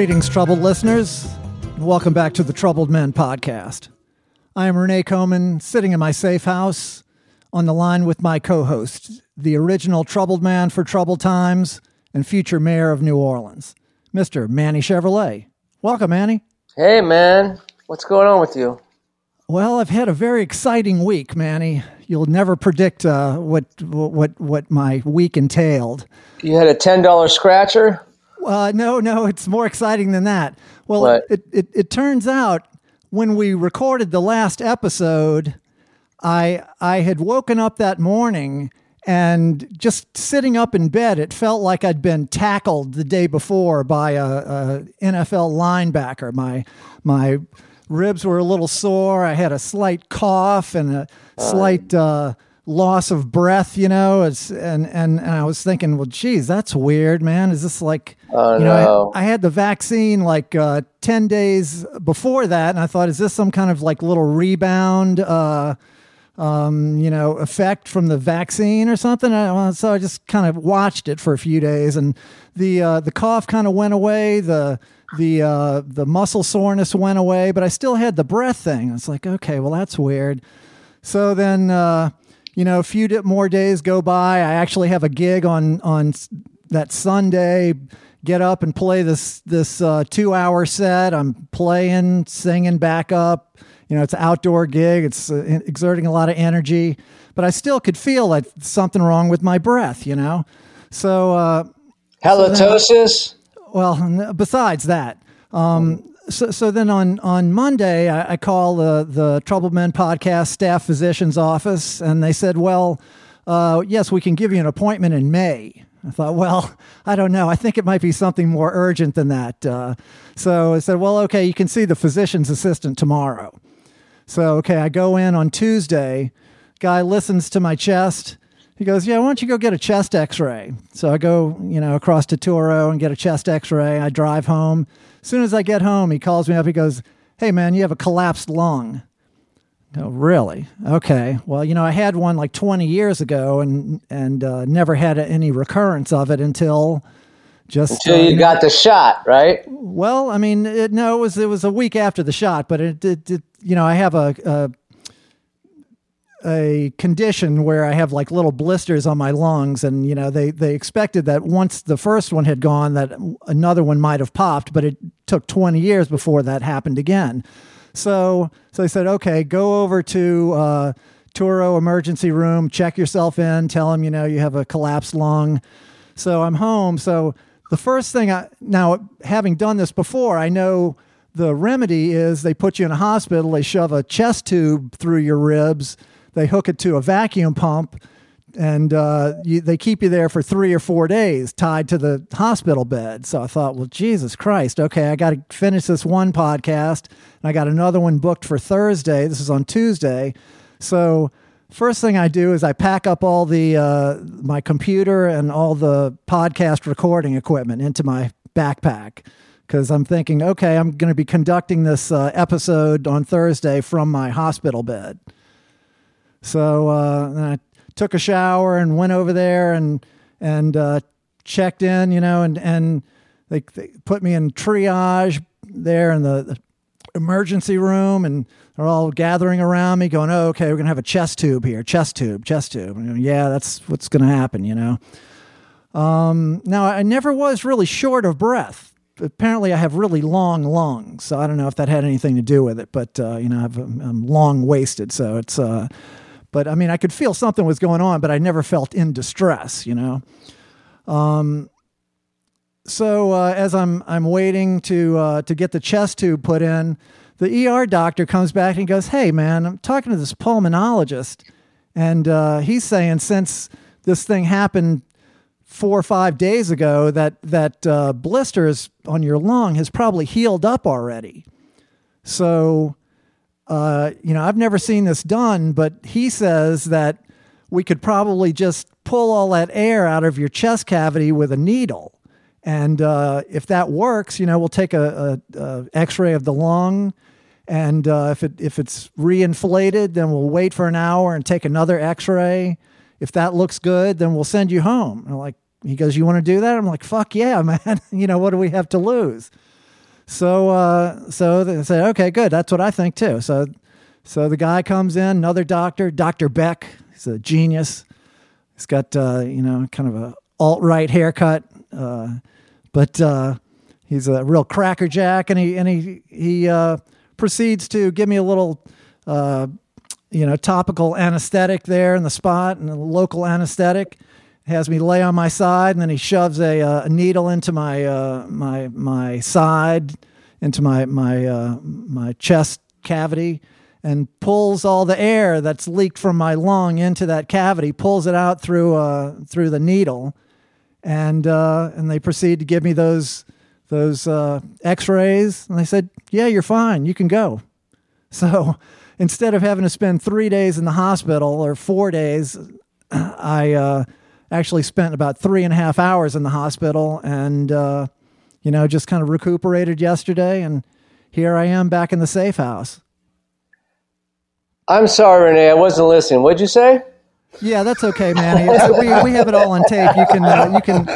Greetings, troubled listeners. Welcome back to the Troubled Men podcast. I am Renee Coman, sitting in my safe house on the line with my co host, the original troubled man for troubled times and future mayor of New Orleans, Mr. Manny Chevrolet. Welcome, Manny. Hey, man. What's going on with you? Well, I've had a very exciting week, Manny. You'll never predict uh, what what what my week entailed. You had a ten dollar scratcher. Uh, no, no, it's more exciting than that. Well, it, it, it, it turns out when we recorded the last episode, I I had woken up that morning and just sitting up in bed, it felt like I'd been tackled the day before by a, a NFL linebacker. My my ribs were a little sore. I had a slight cough and a slight uh, loss of breath, you know. As, and, and, and I was thinking, well, geez, that's weird, man. Is this like, oh, you know, no. I, I, had the vaccine like uh, 10 days before that. And I thought, is this some kind of like little rebound? Uh, um, you know, effect from the vaccine or something. I, so I just kind of watched it for a few days, and the uh, the cough kind of went away. The the uh, the muscle soreness went away, but I still had the breath thing. It's like, okay, well, that's weird. So then, uh, you know, a few more days go by. I actually have a gig on on that Sunday. Get up and play this this uh, two hour set. I'm playing, singing back up. You know, it's an outdoor gig. It's uh, exerting a lot of energy, but I still could feel like something wrong with my breath. You know, so uh, halitosis. So well, besides that, um, so, so then on, on Monday, I, I call the, the Troubled Men podcast staff physician's office, and they said, well, uh, yes, we can give you an appointment in May. I thought, well, I don't know. I think it might be something more urgent than that. Uh, so I said, well, okay, you can see the physician's assistant tomorrow. So, okay, I go in on Tuesday. Guy listens to my chest he goes, Yeah, why don't you go get a chest x ray? So I go, you know, across to Touro and get a chest x ray. I drive home. As soon as I get home, he calls me up. He goes, Hey, man, you have a collapsed lung. Oh, really? Okay. Well, you know, I had one like 20 years ago and and uh, never had any recurrence of it until just until uh, you, you got know, the shot, right? Well, I mean, it, no, it was it was a week after the shot, but it, it, it you know, I have a, a a condition where I have like little blisters on my lungs, and you know they they expected that once the first one had gone, that another one might have popped, but it took 20 years before that happened again. So so they said, okay, go over to uh, Touro emergency room, check yourself in, tell them you know you have a collapsed lung. So I'm home. So the first thing I now having done this before, I know the remedy is they put you in a hospital, they shove a chest tube through your ribs they hook it to a vacuum pump and uh, you, they keep you there for three or four days tied to the hospital bed. So I thought, well, Jesus Christ, okay, I got to finish this one podcast, and I got another one booked for Thursday. This is on Tuesday, so first thing I do is I pack up all the uh, my computer and all the podcast recording equipment into my backpack because I'm thinking, okay, I'm going to be conducting this uh, episode on Thursday from my hospital bed. So uh, I took a shower and went over there and and uh, checked in, you know, and and they, they, put me in triage there in the, the, emergency room, and they're all gathering around me, going, "Oh, okay, we're gonna have a chest tube here, chest tube, chest tube." Going, yeah, that's what's gonna happen, you know. Um, now I never was really short of breath. Apparently, I have really long lungs, so I don't know if that had anything to do with it. But uh, you know, i am long waisted, so it's uh, but I mean, I could feel something was going on, but I never felt in distress, you know. Um, so uh, as I'm I'm waiting to uh, to get the chest tube put in, the ER doctor comes back and goes, "Hey, man, I'm talking to this pulmonologist, and uh, he's saying since this thing happened four or five days ago, that that uh, blisters on your lung has probably healed up already. So uh, you know, I've never seen this done, but he says that we could probably just pull all that air out of your chest cavity with a needle. And uh, if that works, you know, we'll take a, a, a X-ray of the lung, and uh, if it if it's reinflated, then we'll wait for an hour and take another X-ray. If that looks good, then we'll send you home. I'm like, he goes, you want to do that? I'm like, fuck yeah, man. you know, what do we have to lose? So uh, so they said, okay, good. That's what I think too. So so the guy comes in, another doctor, Doctor Beck. He's a genius. He's got uh, you know kind of a alt right haircut, uh, but uh, he's a real crackerjack, and he and he he uh, proceeds to give me a little. Uh, you know, topical anesthetic there in the spot and a local anesthetic has me lay on my side, and then he shoves a, uh, a needle into my uh, my my side, into my my uh, my chest cavity, and pulls all the air that's leaked from my lung into that cavity, pulls it out through uh, through the needle, and uh, and they proceed to give me those those uh, X-rays, and they said, "Yeah, you're fine. You can go." So instead of having to spend three days in the hospital or four days, I actually spent about three and a half hours in the hospital and, uh, you know, just kind of recuperated yesterday. And here I am back in the safe house. I'm sorry, Renee. I wasn't listening. What'd you say? Yeah, that's okay, man. we, we have it all on tape. You can uh, you can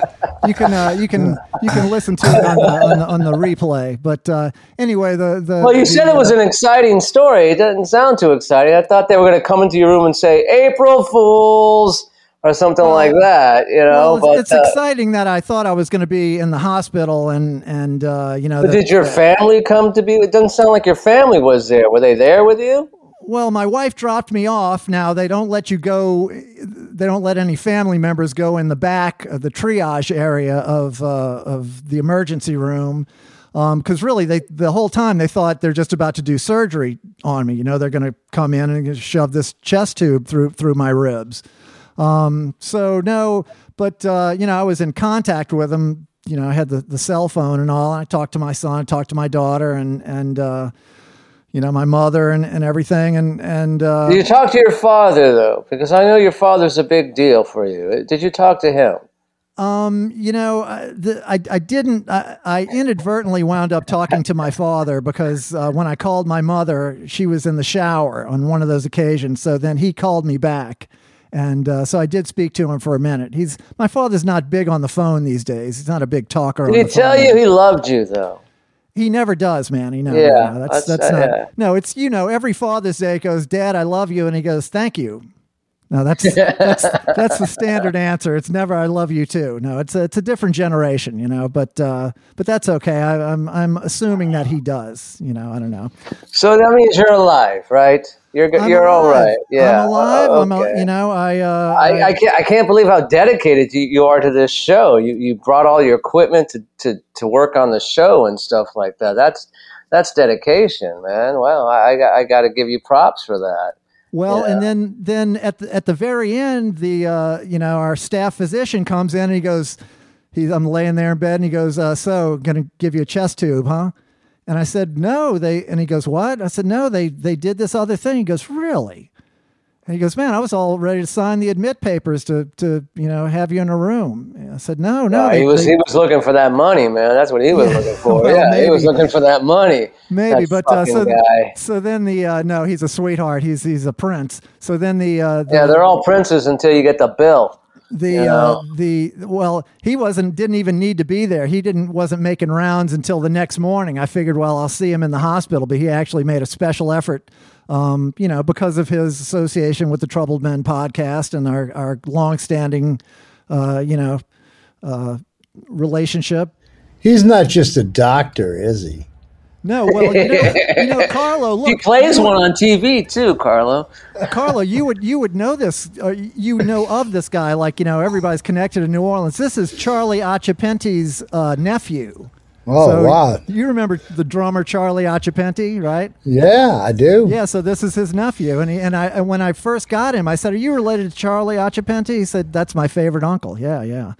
you can uh, you can you can listen to it on the, on the, on the replay. But uh, anyway, the the well, you the, said it was an exciting story. It doesn't sound too exciting. I thought they were going to come into your room and say April Fools or something like that. You know, well, but it's, it's exciting that I thought I was going to be in the hospital and and uh, you know. But the, did your family come to be? It doesn't sound like your family was there. Were they there with you? Well, my wife dropped me off. Now they don't let you go. They don't let any family members go in the back of the triage area of uh, of the emergency room because um, really they the whole time they thought they're just about to do surgery on me. You know, they're going to come in and shove this chest tube through through my ribs. Um, so no, but uh, you know, I was in contact with him. You know, I had the, the cell phone and all. I talked to my son, I talked to my daughter, and and uh, you know my mother and, and everything. And and uh, did you talk to your father though? Because i know your father's a big deal for you. Did you talk to him? Um you know I, the, I, I didn't I, I inadvertently wound up talking to my father because uh, when i called my mother she was in the shower on one of those occasions. So then he called me back and uh, so I did speak to him for a minute. He's my father's not big on the phone these days. He's not a big talker. Did he tell phone. you he loved you though? He never does, man. He know. Yeah, no, that's that's, that's not. yeah. No, it's you know every Father's Day goes, Dad, I love you, and he goes, Thank you. No, that's that's that's the standard answer. It's never "I love you too." No, it's a, it's a different generation, you know. But uh, but that's okay. I, I'm I'm assuming that he does. You know, I don't know. So that means you're alive, right? You're I'm you're all alive. right. Yeah, I'm alive. Oh, I'm a, you know I uh, I, I can't I can't believe how dedicated you, you are to this show. You you brought all your equipment to, to, to work on the show and stuff like that. That's that's dedication, man. Well, I I got, I got to give you props for that. Well, Yeah. and then then at the at the very end, the uh, you know our staff physician comes in and he goes, he's I'm laying there in bed and he goes, uh, so gonna give you a chest tube, huh? And I said, no, they and he goes, what? I said, no, they they did this other thing. He goes, really? And he goes, man, I was all ready to sign the admit papers to to you know have you in a room. And I said, no, no, they- he was they- he was looking for that money, man. That's what he was looking for. Well, yeah, he was looking for that money. Maybe, That but uh, so guy. so then the uh, no, he's a sweetheart. He's he's a prince. So then the, uh, the Yeah, they're all princes until you get the bill. The you uh, the well he wasn't didn't even need to be there. He didn't wasn't making rounds until the next morning. I figured well i'll see him in the hospital but he actually made a special effort um, you know because of his association with the troubled men podcast and our our longstanding uh, you know uh, relationship. He's not just a doctor, is he? No well you know, you know carlo look He plays one on TV too, Carlo. Carlo, you would you would know this. Uh, you know of this guy, like you know everybody's connected to New Orleans. This is Charlie Achapenti's uh, nephew. Oh, So, wow. You remember the drummer Charlie Achapenti, right? Yeah, I do. Yeah. So this is his nephew, and he, and I and when I first got him, I said, "Are you related to Charlie Achapenti?" He said, "That's my favorite uncle." Yeah, yeah.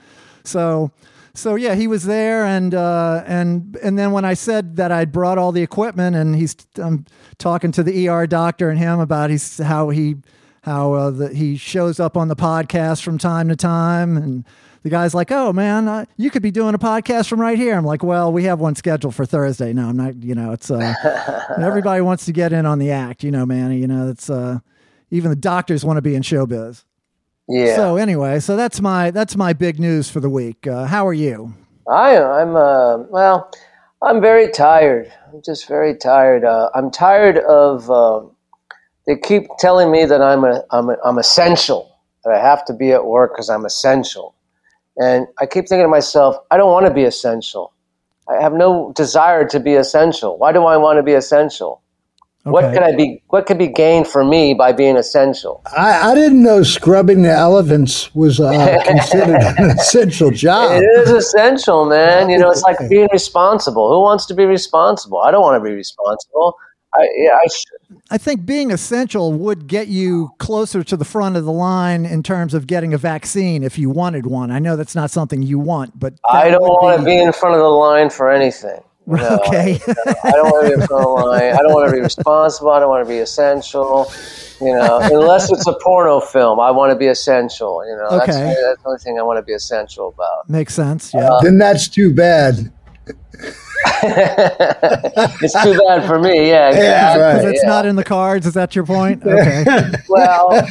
So. So yeah, he was there, and uh, and and then when I said that I'd brought all the equipment, and he's I'm talking to the ER doctor and him about he's how he how uh, the, he shows up on the podcast from time to time, and the guy's like, "Oh man, uh, you could be doing a podcast from right here." I'm like, "Well, we have one scheduled for Thursday." No, I'm not. You know, it's uh, everybody wants to get in on the act. You know, man. You know, it's uh, even the doctors want to be in showbiz. Yeah. So anyway, so that's my that's my big news for the week. Uh, how are you? I I'm uh well, I'm very tired. I'm just very tired. Uh, I'm tired of. Uh, they keep telling me that I'm a, I'm a, I'm essential. That I have to be at work because I'm essential, and I keep thinking to myself, I don't want to be essential. I have no desire to be essential. Why do I want to be essential? What could I be? What could be gained for me by being essential? I, I didn't know scrubbing the elephants was uh, considered an essential job. It is essential, man. You know, it's like being responsible. Who wants to be responsible? I don't want to be responsible. I, yeah, I sh- I think being essential would get you closer to the front of the line in terms of getting a vaccine if you wanted one. I know that's not something you want, but I don't want to be in front of the line for anything. No, Okay. I don't want to be in front line. I don't want to be responsible. I don't want to be essential. You know, unless it's a porno film, I want to be essential. You know, that's, Okay. that's the only thing I want to be essential about. Makes sense. Yeah. Uh, then that's too bad. It's too bad for me. Yeah, exactly. right. It's yeah. not in the cards. Is that your point? Okay. Well,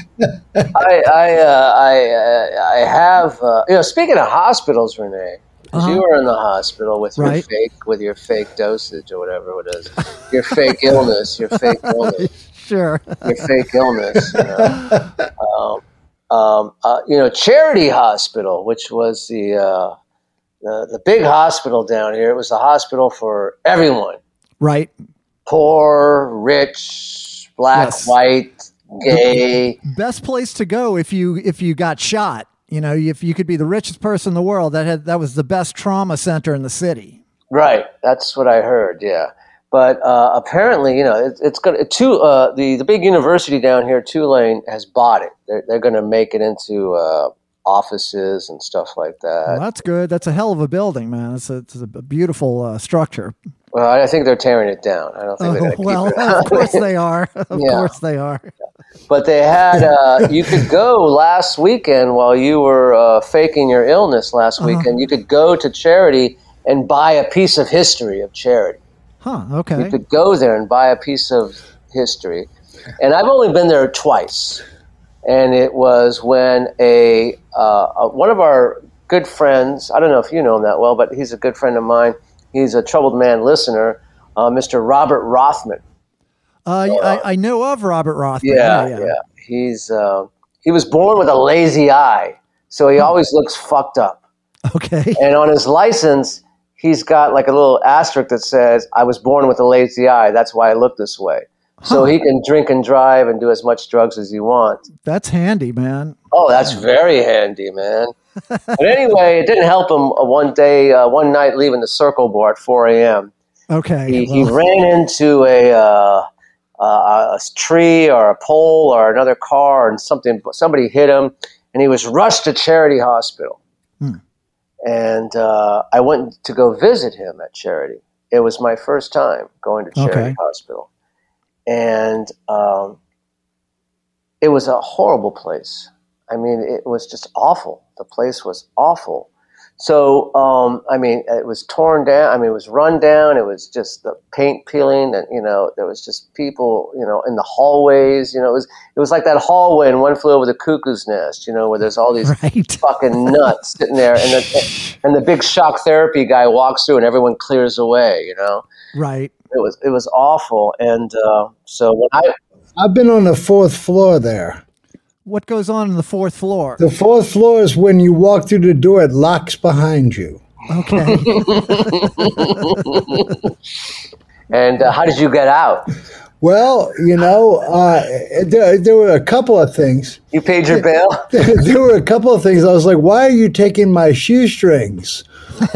I I uh, I uh, I have uh, you know. Speaking of hospitals, Renee, 'cause Uh-huh. you were in the hospital with your fake with your fake dosage or whatever it is, your fake illness, your fake illness, sure. your fake illness. You know, um, um, uh, you know Charity Hospital, which was the, uh, the the big hospital down here. It was the hospital for everyone Right. poor, rich, black, Yes. white, gay. Best place to go if you if you got shot. You know, if you could be the richest person in the world, that had that was the best trauma center in the city. Right, that's what I heard. Yeah, but uh, apparently, you know, it, it's going to two. Uh, the the big university down here, Tulane, has bought it. They're they're going to make it into uh, offices and stuff like that. Well, that's good. That's a hell of a building, man. It's a, it's a beautiful uh, structure. Well, I think they're tearing it down. I don't think they're Oh, well, of course they are. Of Yeah. course they are. But they had uh, you could go last weekend while you were uh, faking your illness last Uh-huh. weekend. You could go to charity and buy a piece of history of charity. Huh. Okay. You could go there and buy a piece of history. And I've only been there twice. And it was when a, uh, uh, one of our good friends, I don't know if you know him that well, but he's a good friend of mine. He's a troubled man listener, uh, Mr. Robert Rothman. Uh, I, I know of Robert Rothman. Yeah, yeah. He's, uh, he was born with a lazy eye. So he always looks fucked up. Okay. And on his license, he's got like a little asterisk that says, I was born with a lazy eye. That's why I look this way. So he can drink and drive and do as much drugs as he wants. That's handy, man. Oh, that's very handy, man. But anyway, it didn't help him uh, one day, uh, one night leaving the circle bar at 4 a.m. Okay. He, he ran into a, uh, uh, a tree or a pole or another car and something, somebody hit him and he was rushed to Charity Hospital. Hmm. And uh, I went to go visit him at Charity. It was my first time going to Charity Okay. Hospital. And um, it was a horrible place. I mean, it was just awful. The place was awful. So, um, I mean, it was torn down. I mean, it was run down. It was just the paint peeling, and you know, there was just people, you know, in the hallways. You know, it was it was like that hallway in One Flew Over the Cuckoo's Nest. You know, where there's all these right. fucking nuts sitting there, and the and the big shock therapy guy walks through, and everyone clears away. You know, Right. it was it was awful. And uh, so when I I've been on the fourth floor there. What goes on in the fourth floor? The fourth floor is when you walk through the door, it locks behind you. Okay. and uh, how did you get out? Well, you know, uh, there, there were a couple of things. You paid your bail. there were a couple of things. I was like, why are you taking my shoestrings?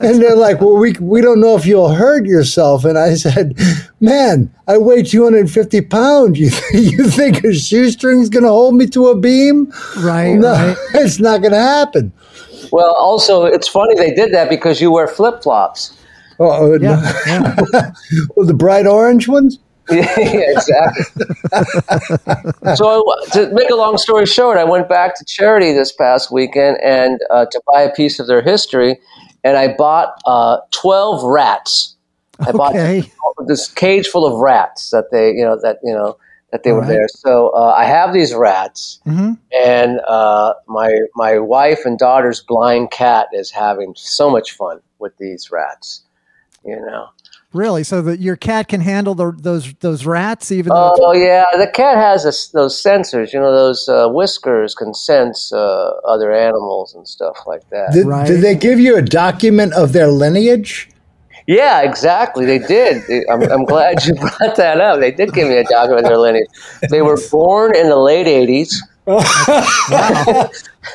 and they're like, well, we, we don't know if you'll hurt yourself. And I said, man, I weigh 250 pounds. You, you think a shoestring's going to hold me to a beam? right. No, Right. it's not going to happen. Well, also, it's funny they did that because you wear flip flops. Oh, no. Yeah. yeah. well, the bright orange ones? yeah, exactly. so, to make a long story short, I went back to charity this past weekend and uh, to buy a piece of their history, and I bought uh, twelve rats. I Okay. bought this cage full of rats that they, you know, that you know that they All were right. there. So uh, I have these rats, hmm and uh, my my wife and daughter's blind cat is having so much fun with these rats. You know. Really? So that your cat can handle the, those those rats, even Oh though yeah, the cat has a s those sensors. You know, those uh, whiskers can sense uh, other animals and stuff like that. Did, Right. did they give you a document of their lineage? Yeah, exactly. They did. I'm, I'm glad you brought that up. They did give me a document of their lineage. They were born in the late '80s. wow,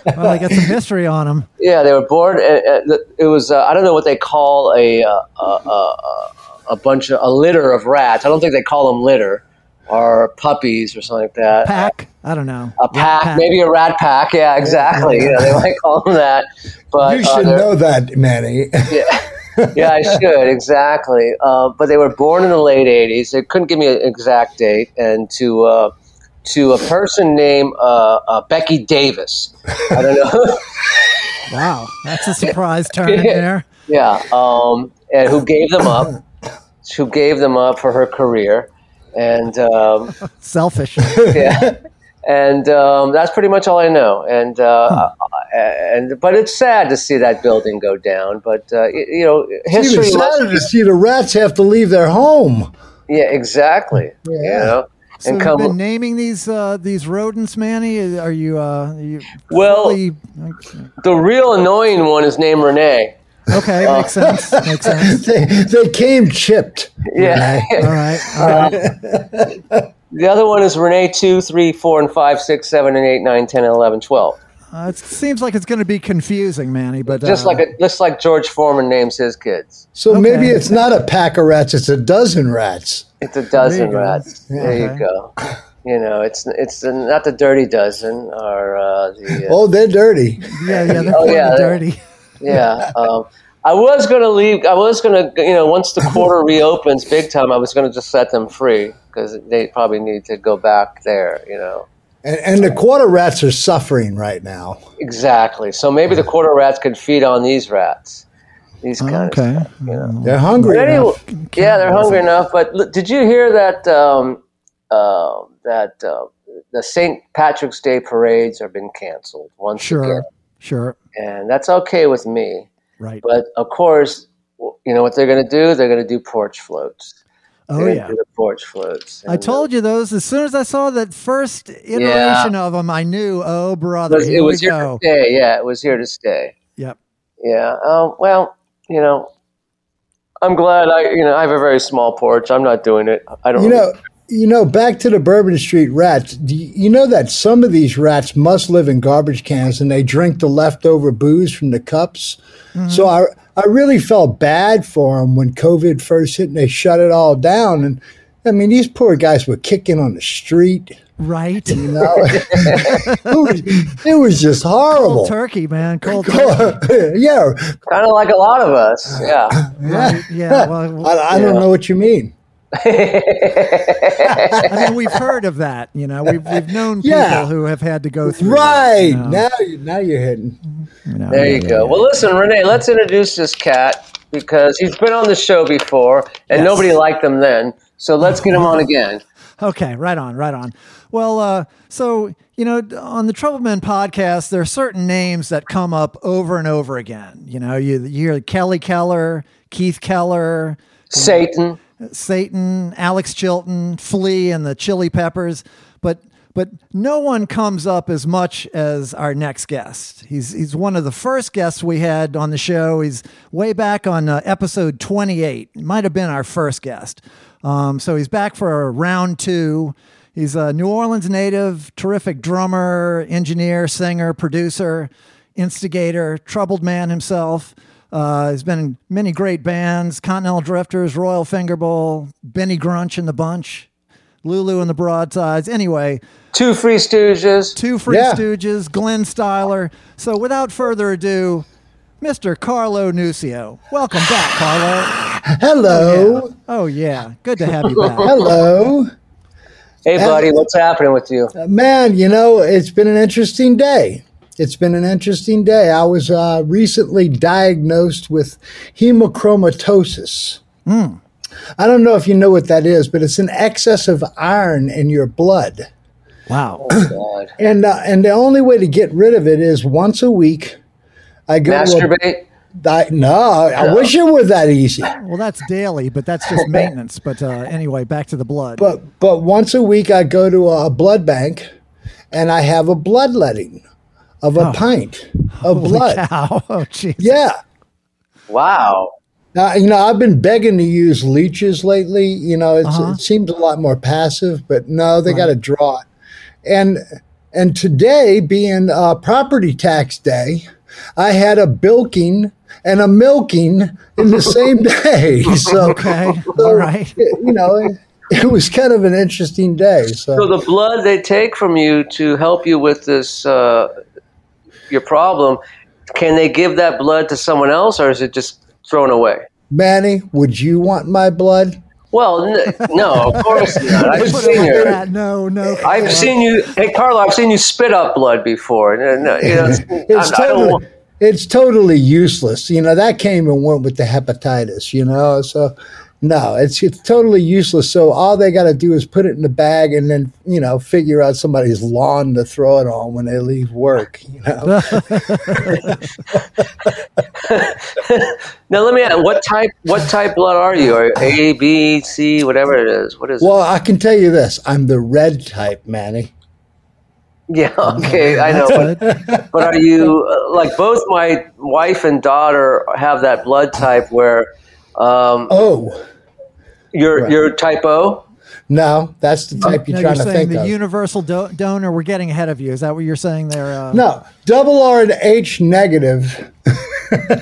well, I got some history on them. Yeah, they were born. Uh, uh, it was uh, I don't know what they call a uh, a, a, a bunch of a litter of rats. I don't think they call them litter or puppies or something like that. Pack? I don't know. A pack, maybe a rat pack. Yeah, exactly. You know, they might call them that. But You uh, should they're- know that, Manny. Yeah, yeah, I should exactly. Uh, but they were born in the late '80s. They couldn't give me an exact date, and to uh, to a person named uh, uh, Becky Davis. I don't know. Wow, that's a surprise turn in there. yeah, um, and who gave them up? Who gave them up for her career? And um, Selfish. yeah, and um, that's pretty much all I know. And uh, and but it's sad to see that building go down. But uh, you know, Even history. must- sadder to see the rats have to leave their home. yeah, exactly. You Yeah. know, So and you've come. been naming these uh, these rodents, Manny. Are you? Uh, are you Well- fully- The real annoying one is named Renee. Okay, uh, makes sense. Makes sense. They, they came chipped. Yeah. All right. All right. The other one is Renee 2, 3, 4, and 5, 6, 7, and 8, 9, 10, and 11, 12. Uh, it seems like it's going to be confusing, Manny. But Just uh, like a, just like George Foreman names his kids. So Okay. maybe it's not a pack of rats, it's a dozen rats. It's a dozen go. rats. There you go. You know, it's it's not the dirty dozen or uh, the uh, Oh, they're dirty. yeah, yeah, they're Oh, plenty yeah, they're- dirty. Yeah. Um, I was gonna leave. I was gonna, you know, once the quarter reopens big time, I was gonna just set them free because they probably need to go back there. You know. And, and the quarter rats are suffering right now. Exactly. So maybe the quarter rats could feed on these rats. These kind Okay. of stuff, you know. They're hungry. Anyway, enough. yeah, they're hungry enough. But look, did you hear that um, uh, that uh, the St. Patrick's Day parades are been canceled once Sure. again, Sure. and that's okay with me. Right. But of course, you know what they're going to do? They're going to do porch floats. Oh yeah. the porch floats. I uh, told you those as soon as I saw that first iteration of them. I knew, oh it brother, was, here it was we here go. to stay. Yeah, it was here to stay. Yep. Yeah. Um, well, you know, I'm glad I, you know, I have a very small porch. I'm not doing it. I don't. You really- know, you know, back to the Bourbon Street rats. You, you know that some of these rats must live in garbage cans and they drink the leftover booze from the cups. Mm-hmm. So I, I really felt bad for them when COVID first hit and they shut it all down. And I mean, these poor guys were kicking on the street. Right. You know, it, was, it was just horrible. Cold turkey, man. Cold turkey. yeah, kind of like a lot of us. Yeah. Right. Yeah. Well, I, I don't know what you mean. I mean, we've heard of that. You know, we've we've known people Yeah. who have had to go through. Right That, you know, now, you- now you're hitting. you know. There you go. Well, listen, Renee, let's introduce this cat because he's been on the show before and Yes. nobody liked him then. So let's get him on again. Okay, right on, right on. Well, uh, so you know, on the Trouble Men podcast, there are certain names that come up over and over again. You know, you, you hear Kelly Keller, Keith Keller, Satan. Satan, Alex Chilton, Flea, and the Chili Peppers, but but no one comes up as much as our next guest. He's he's one of the first guests we had on the show. He's way back on uh, episode 28. It might have been our first guest. Um, so he's back for round two. He's a New Orleans native, terrific drummer, engineer, singer, producer, instigator, troubled man himself. Uh, he's been in many great bands Continental Drifters, Royal Fingerbowl, Benny Grunch and the Bunch, Lulu and the Broadsides. Anyway, Two Free Stooges. two Free Yeah. Stooges, Glenn Styler. So without further ado, Mr. Carlo Nuccio. Welcome back, Carlo. Hello, Oh, yeah. Good to have you back. hello. Hey, buddy, what's happening with you? Man, you know, it's been an interesting day. It's been an interesting day. I was uh, recently diagnosed with hemochromatosis. I don't know if you know what that is, but it's an excess of iron in your blood. Wow. God. And uh, and the only way to get rid of it is once a week. I go to a, Masturbate? I, no, I wish it were that easy. Well, that's daily, but that's just maintenance. But uh, anyway, back to the blood. But but once a week, I go to a blood bank, and I have a bloodletting of a pint of Holy blood. cow! Oh, jeez. Yeah. Wow. Now, you know, I've been begging to use leeches lately. You know, it's, Uh-huh. it seems a lot more passive, but no, they got to draw it. And and today being uh, property tax day, I had a bilking and a milking in the same day. So, Okay. so, All right. you know, it, it was kind of an interesting day. So So, the blood they take from you to help you with this uh, your problem, can they give that blood to someone else, or is it just thrown away? Manny, would you want my blood? Well, n- no, of course not. I've seen like your, that. No, no. I've seen you. Hey, Carlo, I've seen you spit up blood before. No, no, you know, It's I- I totally, want- it's totally useless. You know that came and went with the hepatitis. You know, so no, it's it's totally useless. So all they got to do is put it in the bag and then you know figure out somebody's lawn to throw it on when they leave work. You know, now let me ask, what type? What type blood are you? Are you A, B, C, whatever it is? What is well, I can tell you this: I'm the red type, Manny. Yeah, okay, I know. But, but are you uh, like both my wife and daughter have that blood type where um, Oh you're Right. you're type O? no, that's the type you're No, trying you're to saying think the of. universal do- donor. We're getting ahead of you. Is that what you're saying there? Uh, no, double R and H negative,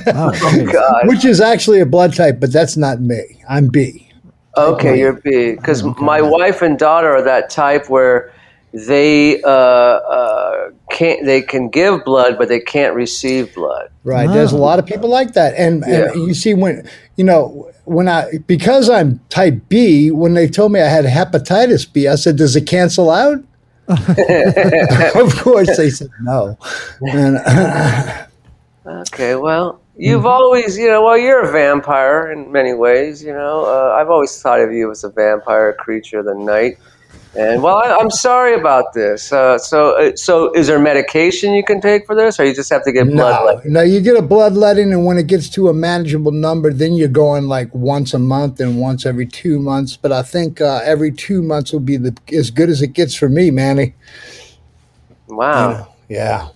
Oh, geez. God. which is actually a blood type, but that's not me. I'm B. Okay, you're B. Because my wife and daughter are that type where they uh, uh, can't they can give blood, but they can't receive blood. Right. There's a lot of people like that. And, Yeah. and you see when you know, when I because I'm type B, when they told me I had hepatitis B, I said, Does it cancel out? of course they said no. And Okay, well, you've always, you know, well, you're a vampire in many ways, you know. Uh, I've always thought of you as a vampire creature of the night. And, well, I, I'm sorry about this. Uh, so, uh, so is there medication you can take for this, or you just have to get blood? no, Like, no, you get a bloodletting, and when it gets to a manageable number, then you're going like once a month and once every two months. But I think uh, every two months will be the as good as it gets for me, Manny. wow. Yeah.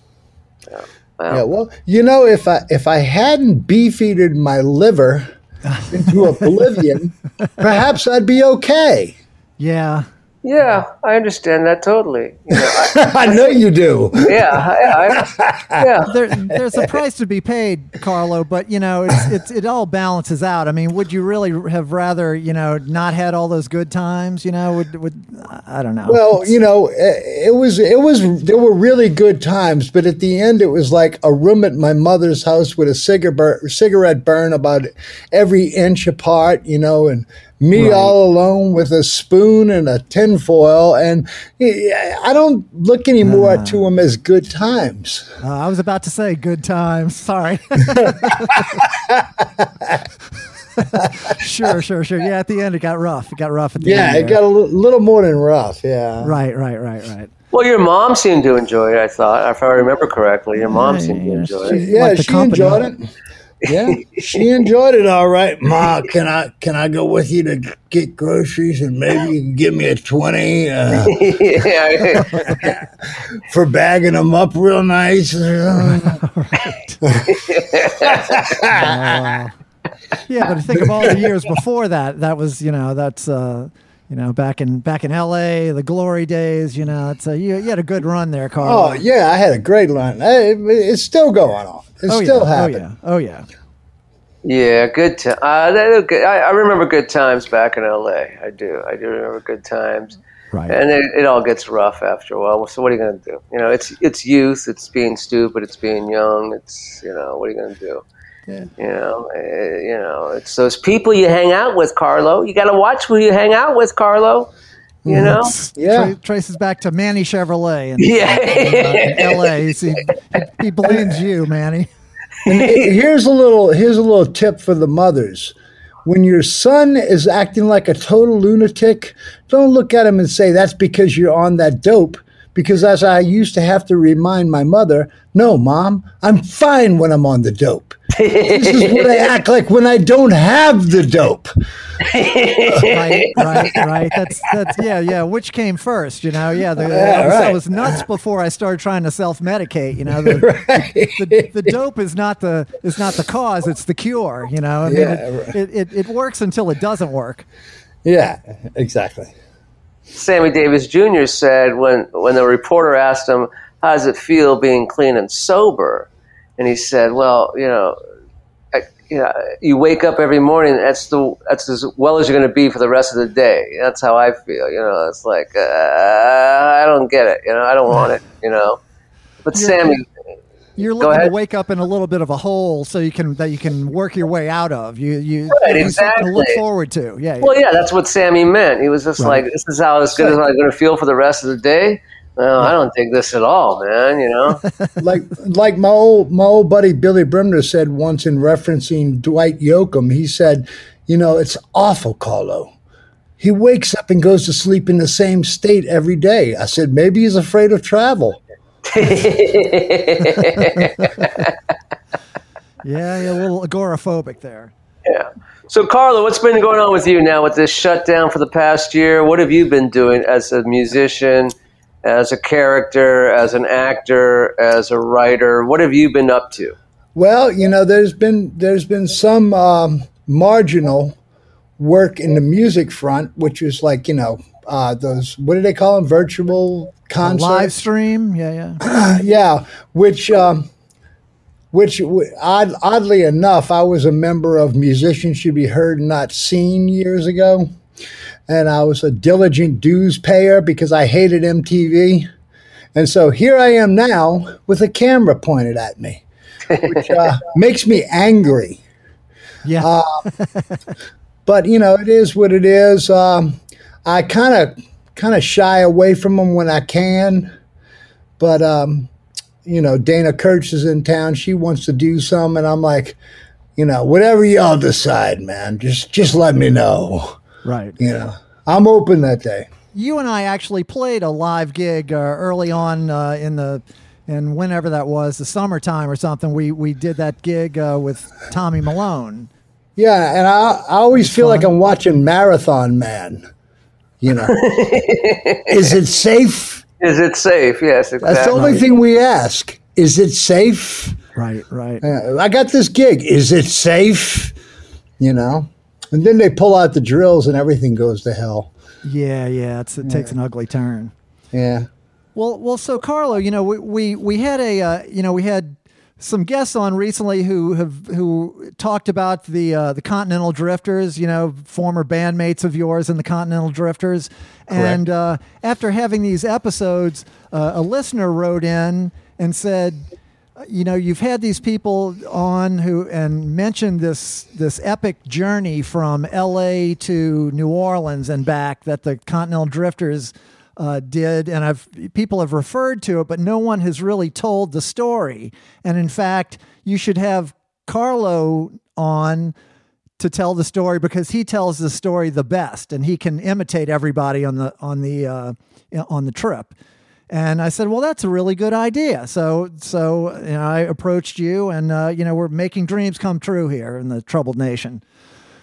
Wow. Yeah, well, you know, if I if I hadn't beefeated my liver into oblivion, perhaps I'd be okay. Yeah. Yeah, I understand that totally. You know, I, I know you do. yeah, yeah, I, yeah. There, there's a price to be paid, Carlo, but you know, it's, it's it all balances out. I mean, would you really have rather, you know, not had all those good times? You know, would would I don't know. Well, you know, it it was it was there were really good times, but at the end, it was like a room at my mother's house with a cigarette cigarette burn about every inch apart. You know, and me all alone with a spoon and a tinfoil, and I don't look anymore to them as good times. Uh, I was about to say good times. Sorry. sure, sure, sure. Yeah, at the end it got rough. It got rough at the Yeah, end. it got a little more than rough. Yeah. right, right, right, right. Well, your mom seemed to enjoy it. I thought, if I remember correctly, your mom seemed to Yeah, enjoy she- it. Yeah, Like she company. enjoyed it. Yeah, she enjoyed it all right. Ma, can I can I go with you to get groceries and maybe you can give me a twenty uh, for bagging them up real nice? Uh, yeah, but think of all the years before that. That was, you know, that's, uh, you know, back in back in L.A. the glory days. You know, it's a, you, you had a good run there, Carl. oh yeah, I had a great run. Hey, it's still going on. It's oh, still yeah. happening. Oh yeah, oh yeah. yeah, good. T- uh, they were good. I, I remember good times back in L.A. I do. I do remember good times. Right. And it, it all gets rough after a while. So what are you going to do? You know, it's it's youth. It's being stupid. It's being young. It's you know, what are you going to do? Yeah. You know, eh, you know, it's those people you hang out with, Carlo. You got to watch who you hang out with, Carlo. You know. Yeah. Tra- traces back to Manny Chevrolet in, Yeah. Uh, in uh, L.A. He, he, he blames you, Manny. And here's a little here's a little tip for the mothers. When your son is acting like a total lunatic, don't look at him and say that's because you're on that dope. Because as I used to have to remind my mother, no, mom, I'm fine when I'm on the dope. This is what I act like when I don't have the dope. right, right, right. That's that's yeah, yeah. Which came first? You know, yeah. The, Yeah, I, was, I was nuts before I started trying to self medicate. You know, the, the, the dope is not the is not the cause; it's the cure. You know, I mean, Yeah, it, right. it, it it works until it doesn't work. Yeah, exactly. Sammy Davis Jr. said when when the reporter asked him, "How does it feel being clean and sober?" And he said, "Well, you know." I, you know, you wake up every morning. That's the that's as well as you're going to be for the rest of the day. That's how I feel. You know, it's like uh, I don't get it. You know, I don't want it. You know, but Yeah. Sammy, You're looking to wake up in a little bit of a hole so you can that you can work your way out of. You you Right, to look forward to. Yeah, Well, yeah, that's what Sammy meant. He was just Right. like, "This is how as good as I'm going to feel for the rest of the day." Well, I don't think this at all, man. You know, like like my old my old buddy Billy Brimner said once in referencing Dwight Yoakam, he said, you know, it's awful, Carlo. He wakes up and goes to sleep in the same state every day. I said, maybe he's afraid of travel. yeah, yeah, a little agoraphobic there. yeah. So, Carlo, what's been going on with you now with this shutdown for the past year? What have you been doing as a musician, as a character, as an actor, as a writer? What have you been up to? Well, you know, there's been there's been some um, marginal work in the music front, which is like you know uh, those what do they call them virtual concerts? Live stream, yeah, yeah. yeah, which um, which odd, oddly enough, I was a member of Musicians Should Be Heard Not Seen years ago, and I was a diligent dues payer because I hated MTV, and so here I am now with a camera pointed at me, which uh, makes me angry. Yeah. Uh, But you know, it is what it is. Um, I kind of kind of shy away from them when I can, but um, you know, Dana Kurtz is in town. She wants to do some, and I'm like, you know, whatever y'all decide, man, just just let me know. Right. You know, I'm open that day. You and I actually played a live gig uh, early on uh, in the in whenever that was, the summertime or something. We we did that gig uh, with Tommy Malone. Yeah, and I I always feel like. I'm watching Marathon Man. You know, is it safe? Is it safe? Yes, exactly. That's the only thing we ask. Is it safe? Right, right. I got this gig. Is it safe? You know? And then they pull out the drills and everything goes to hell. Yeah, yeah. It's, it takes an ugly turn. Yeah. Well, well. So Carlo, you know, we we, we had a uh, you know we had some guests on recently who have who talked about the uh, the Continental Drifters, you know, former bandmates of yours in the Continental Drifters, Correct. and uh, after having these episodes, uh, a listener wrote in and said. You know, you've had these people on who and mentioned this this epic journey from L.A. to New Orleans and back that the Continental Drifters uh, did, and I've people have referred to it, but no one has really told the story. And in fact, you should have Carlo on to tell the story because he tells the story the best, and he can imitate everybody on the on the uh, on the trip. And I said, "Well, that's a really good idea." So, so you know, I approached you, and uh, you know, we're making dreams come true here in the troubled nation.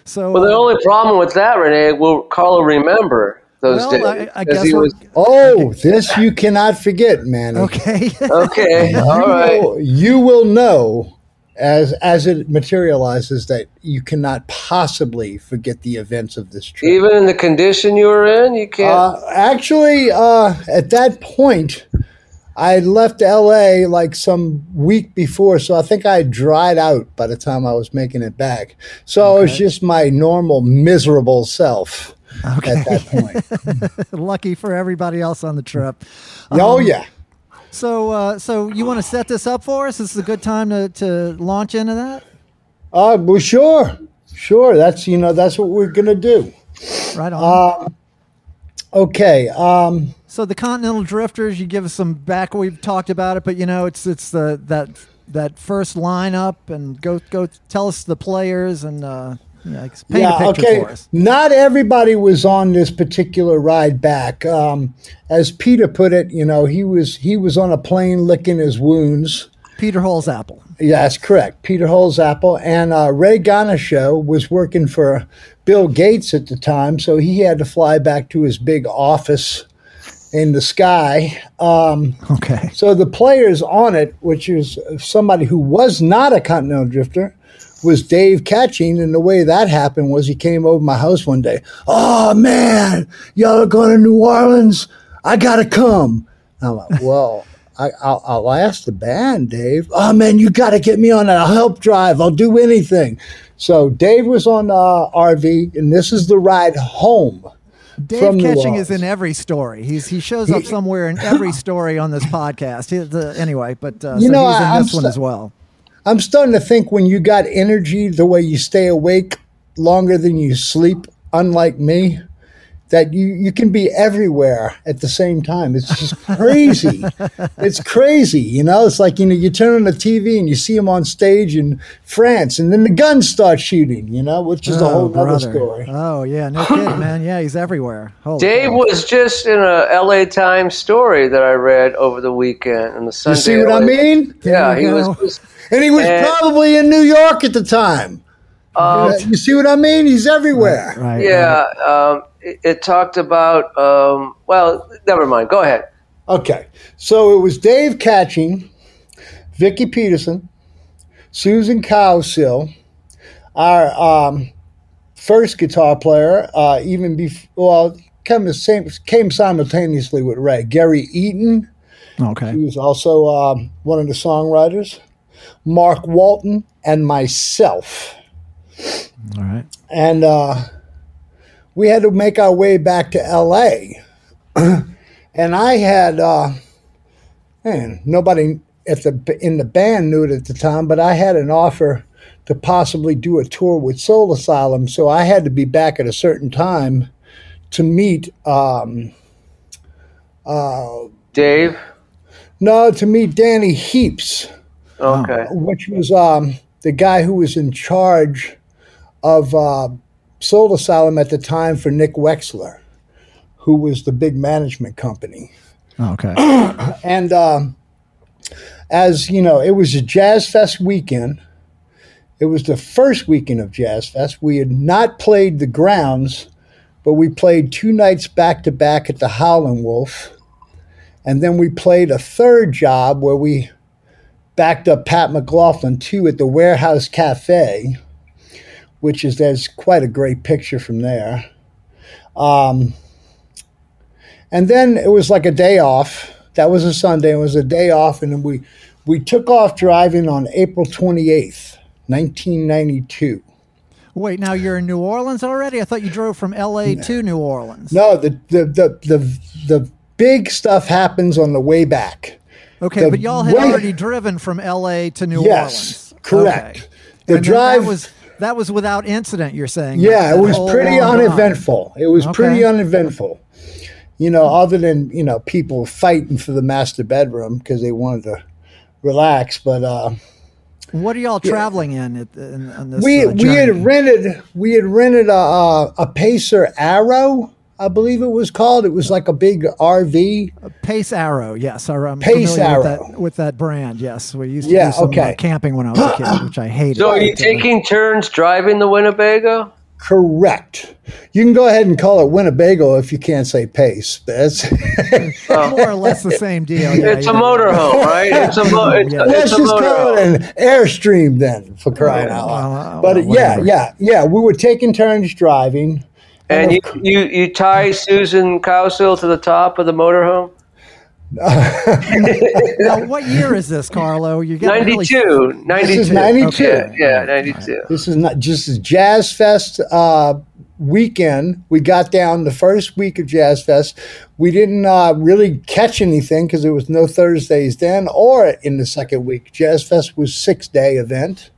So, Well, the uh, only problem with that, Renee, will Carlo remember those Well, days? I- I 'Cause guess he we're- was Oh, this you cannot forget, man. okay, okay. All you, will, you will know as as it materializes that you cannot possibly forget the events of this trip. Even in the condition you were in, you can't. Uh, actually, uh, at that point, I left LA like some week before, so I think I dried out by the time I was making it back. So I was just my normal miserable self at that point. lucky for everybody else on the trip. oh yeah. So, uh, so you want to set this up for us? This is a good time to, to launch into that, Uh, well, sure, sure. That's you know that's what we're gonna do. right on. Uh, Okay. Um, so the Continental Drifters, you give us some back. We've talked about it, but you know, it's it's the that that first lineup, and go go tell us the players and uh, yeah, a okay. Not everybody was on this particular ride back. Um, as Peter put it, you know, he was he was on a plane licking his wounds. Peter Holsapple. Yeah, that's correct. Peter Holsapple and uh, Ray Ganucheau was working for Bill Gates at the time, so he had to fly back to his big office in the sky. Um, Okay. so the players on it, which is somebody who was not a continental drifter, was Dave Catching. And the way that happened was he came over my house one day. Oh man, y'all are going to New Orleans. I gotta come. And I'm like, well. I, I'll, I'll ask the band, Dave. Oh man, you got to get me on that. I'll help drive. I'll do anything. So Dave was on uh, RV, and this is the ride home. Dave Catching is in every story. He's he shows up somewhere in every story on this podcast. He, the, anyway, but uh, You so know, he's in I- I'm this one sta- as well. I'm starting to think when you got energy, the way you stay awake longer than you sleep, unlike me, that you, you can be everywhere at the same time. It's just crazy. it's crazy. You know, it's like, you know, you turn on the TV and you see him on stage in France and then the guns start shooting, you know, which is a whole other brother. story. Oh yeah, no kidding, man. Yeah, he's everywhere. Holy Dave cow. was just in a LA Times story that I read over the weekend in the Sunday. You see what I LA mean? Yeah, he you was. And he was And- probably in New York at the time. Um, you see what I mean? He's everywhere. Right, right. yeah, um, it, it talked about. Um, well, never mind. Go ahead. Okay, so it was Dave Catching, Vicki Peterson, Susan Cowsill, our um, first guitar player, uh, even before, well, came, the same, came simultaneously with Ray. Gary Eaton, Okay. he was also um, one of the songwriters, Mark Walton, and myself. All right. and uh, we had to make our way back to L.A. and I had, uh, man, nobody at the in the band knew it at the time, but I had an offer to possibly do a tour with Soul Asylum, so I had to be back at a certain time to meet. Um, Dave. no, to meet Danny Heaps. Okay. which was um, the guy who was in charge of Soul Asylum at the time for Nick Wexler, who was the big management company. Oh, okay. And um, as you know, it was a Jazz Fest weekend. It was the first weekend of Jazz Fest. We had not played the grounds, but we played two nights back to back at the Howlin' Wolf. And then we played a third job where we backed up Pat McLaughlin too at the Warehouse Cafe, which is there's quite a great picture from there. Um, and then it was like a day off. That was a Sunday. It was a day off, and then we we took off driving on April twenty eighth, nineteen ninety two. Wait, now you're in New Orleans already? I thought you drove from L.A. to New Orleans. No, the the the the the big stuff happens on the way back. Okay, The but y'all had way- already driven from L.A. to New Yes, Orleans. correct. Okay. The And drive- was that was without incident. You're saying? Yeah, it was pretty uneventful. It was pretty uneventful. You know, other than you know people fighting for the master bedroom because they wanted to relax, but. uh What are y'all traveling in at in, on this? we uh, we had rented we had rented a, a a Pacer Arrow, I believe it was called. It was like a big RV. Pace Arrow. Yes, I- I'm Pace familiar with Arrow. that with that brand. Yes, we used to Yeah, do some okay. uh, camping when I was a kid, which I hated. So are you But, taking turns driving the Winnebago? Correct. You can go ahead and call it Winnebago if you can't say Pace. That's more or less the same deal. Yeah, It's a yeah. motorhome, right? It's a mo- it's, Yeah. it's let's a just call it an Airstream then, for crying out well, loud. But well, yeah, whatever. yeah, yeah. We were taking turns driving. And you, you you tie Susan Cowsill to the top of the motorhome. Now, what year is this, Carlo? You got 92, 92. This is 92. Yeah, yeah, 92. This is not just a Jazz Fest uh, weekend. We got down the first week of Jazz Fest. We didn't uh, really catch anything because there was no Thursdays then or in the second week. Jazz Fest was six day event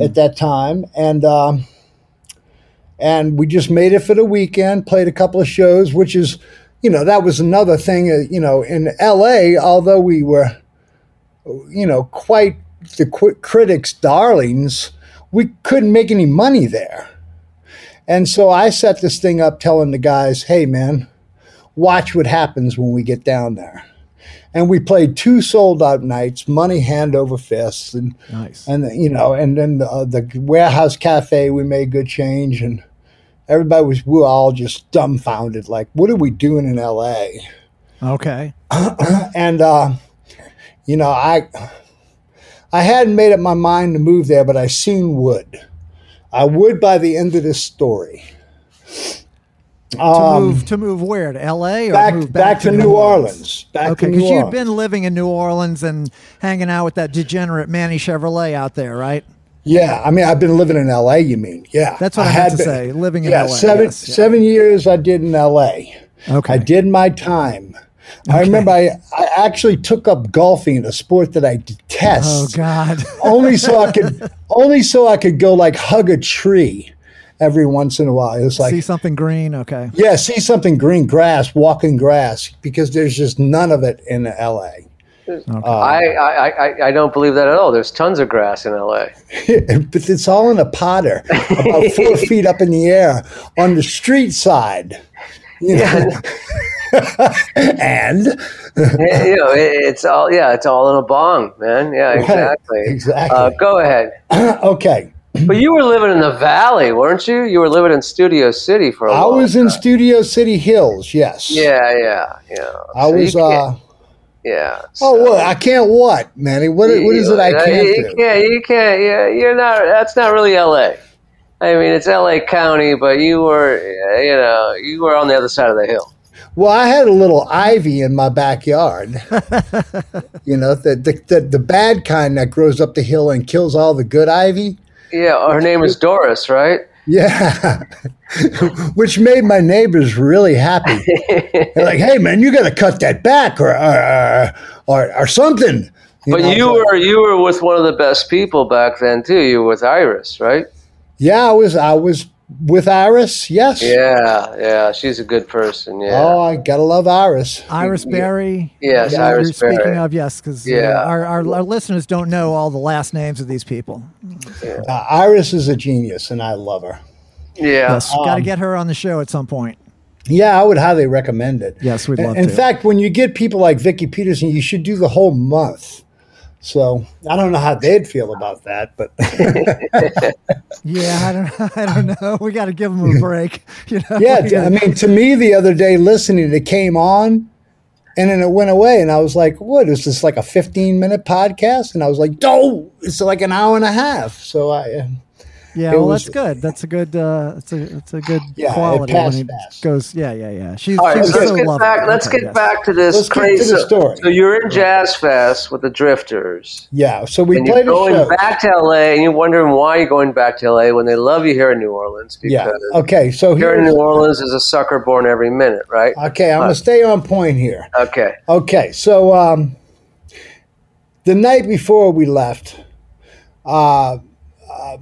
at that time, and um, and we just made it for the weekend. Played a couple of shows, which is, you know, that was another thing. Uh, you know, in L.A., although we were, you know, quite the qu- critics' darlings, we couldn't make any money there. And so I set this thing up telling the guys, hey, man, watch what happens when we get down there. and we played two sold out nights, money hand over fist, and Nice. and you know, and then uh, the warehouse cafe we made good change, and everybody was we were all just dumbfounded, like, what are we doing in L.A. Okay. and uh, you know, I I hadn't made up my mind to move there, but I soon would. I would by the end of this story. To Um, move to move where to L.A. or back move back, to, New Orleans. Back Okay, to New because you'd been living in New Orleans and hanging out with that degenerate Manny Chevrolet out there, right? Yeah, I mean, I've been living in L.A. You mean? Yeah, That's what I, had to been- say. Living in yeah, LA. seven yes, yeah. seven years I did in L.A. Okay. I did my time. I remember I, I actually took up golfing, a sport that I detest. Oh God. only so I could only so I could go like hug a tree every once in a while. It was like See something green? Okay. yeah, see something green grass, walking grass, because there's just none of it in LA. I, I, I, I don't believe that at all. There's tons of grass in LA. but it's all in a potter, about four feet up in the air on the street side. You know? and you know, it, it's all yeah, it's all in a bong, man. Yeah, exactly. exactly. Uh, go ahead. okay, But you were living in the valley, weren't you? You were living in Studio City for a I was in. Studio City Hills. Yes. Yeah, yeah, yeah. I So was. uh yeah. Oh, so- what? I can't what, Manny? What, what is it I can't you, do? can't. You can't. Yeah, you're not. That's not really L.A. I mean, it's L.A. County, but you were, you know, you were on the other side of the hill. Well, I had a little ivy in my backyard. you know, the, the the the bad kind that grows up the hill and kills all the good ivy. Yeah, her name is Doris, right? Yeah, which made my neighbors really happy. They're like, "Hey, man, you got to cut that back, or or or, or something." But know, you were you were with one of the best people back then too. You were with Iris, right? Yeah, I was. I was with Iris. Yes. Yeah, yeah. She's a good person. Yeah. Oh, I gotta love Iris. Iris Berry. Yes, Yeah, Iris you're Speaking of, yes, because Yeah. our, our, our listeners don't know all the last names of these people. Uh, Iris is a genius, and I love her. yeah. Yes, got Um, to get her on the show at some point. Yeah, I would highly recommend it. Yes, we'd love In to. In fact, when you get people like Vicki Peterson, you should do the whole month. So I don't know how they'd feel about that, but Yeah, I don't, I don't know. We got to give them a break. You know. yeah, I mean, to me, the other day listening, it came on, and then it went away, and I was like, "What is this? Like a fifteen minute podcast?" And I was like, "No, it's like an hour and a half." So I, uh, yeah. it Well, was- that's good. That's a good. Uh, it's a it's a good Yeah, quality passed when it fast. goes. Yeah, yeah, yeah. She's All right, she was so let's so get lovely. back. Let's Okay, get yes. back to this Let's get to crazy. story. So you're in Jazz Fest with the Drifters, yeah. So we and you're played a going show. back to LA, and you're wondering why you're going back to LA when they love you here in New Orleans because yeah. Okay. So here in New Orleans is a sucker born every minute, right? okay, I'm gonna stay on point here. Okay. Okay, so um, the night before we left, uh, uh,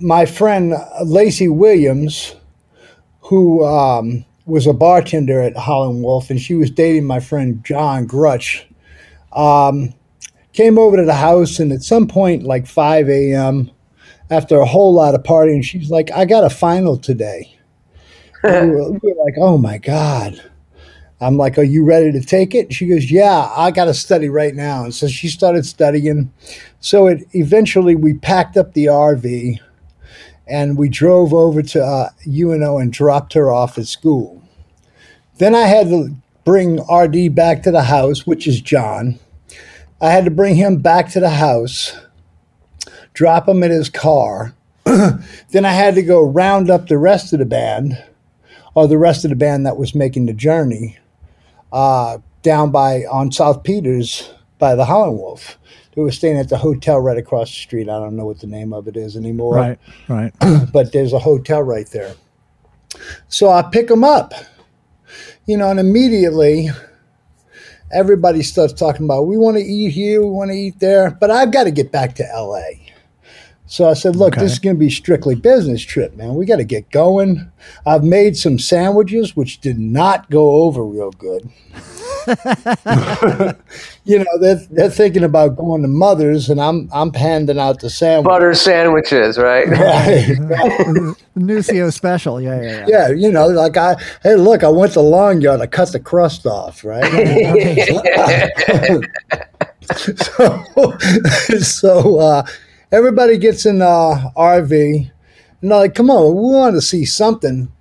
my friend Lacey Williams, who um, was a bartender at Howlin' Wolf, and she was dating my friend John Grutch, um, came over to the house, and at some point, like 5 a.m., after a whole lot of partying, she's like, I got a final today. We, were, we were like, oh my God. I'm like, Are you ready to take it? She goes, Yeah, I got to study right now. And so she started studying. So it eventually we packed up the RV and we drove over to uh, UNO and dropped her off at school. Then I had to bring RD back to the house, which is John. I had to bring him back to the house, drop him in his car. then I had to go round up the rest of the band, or the rest of the band that was making the journey uh, down by on South Peters by the Howlin' Wolf. They were staying at the hotel right across the street. I don't know what the name of it is anymore, Right, right. but there's a hotel right there. So I pick them up, you know, and immediately everybody starts talking about we want to eat here, we want to eat there, but I've got to get back to LA. So I said, look, Okay. this is going to be strictly business trip, man. We got to get going. I've made some sandwiches, which did not go over real good. you know, they're, they're thinking about going to Mother's, and I'm I'm handing out the sandwich. Butter sandwiches, right? Right. Nuccio special. Yeah, yeah, yeah. Yeah, you know, like I, hey, look, I went to Long Yard, I cut the crust off, right? so, so uh, everybody gets in the RV, and they're like, come on, we want to see something.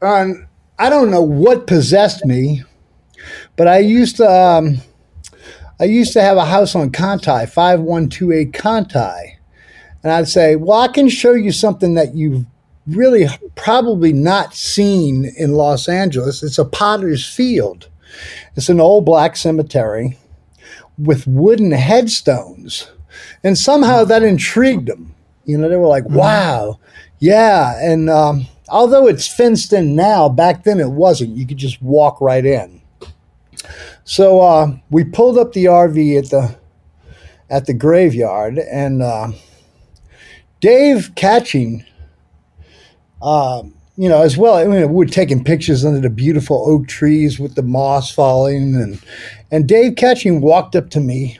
And I don't know what possessed me, but I used to, um, I used to have a house on Conti, 5128 Conti. And I'd say, well, I can show you something that you've really probably not seen in Los Angeles. It's a potter's field. It's an old black cemetery with wooden headstones. And somehow that intrigued them. You know, they were like, wow, yeah. And um, although it's fenced in now, back then it wasn't. You could just walk right in. So uh, we pulled up the RV at the at the graveyard, and uh, Dave Catching, uh, you know, as well. I mean, we were taking pictures under the beautiful oak trees with the moss falling, and and Dave Catching walked up to me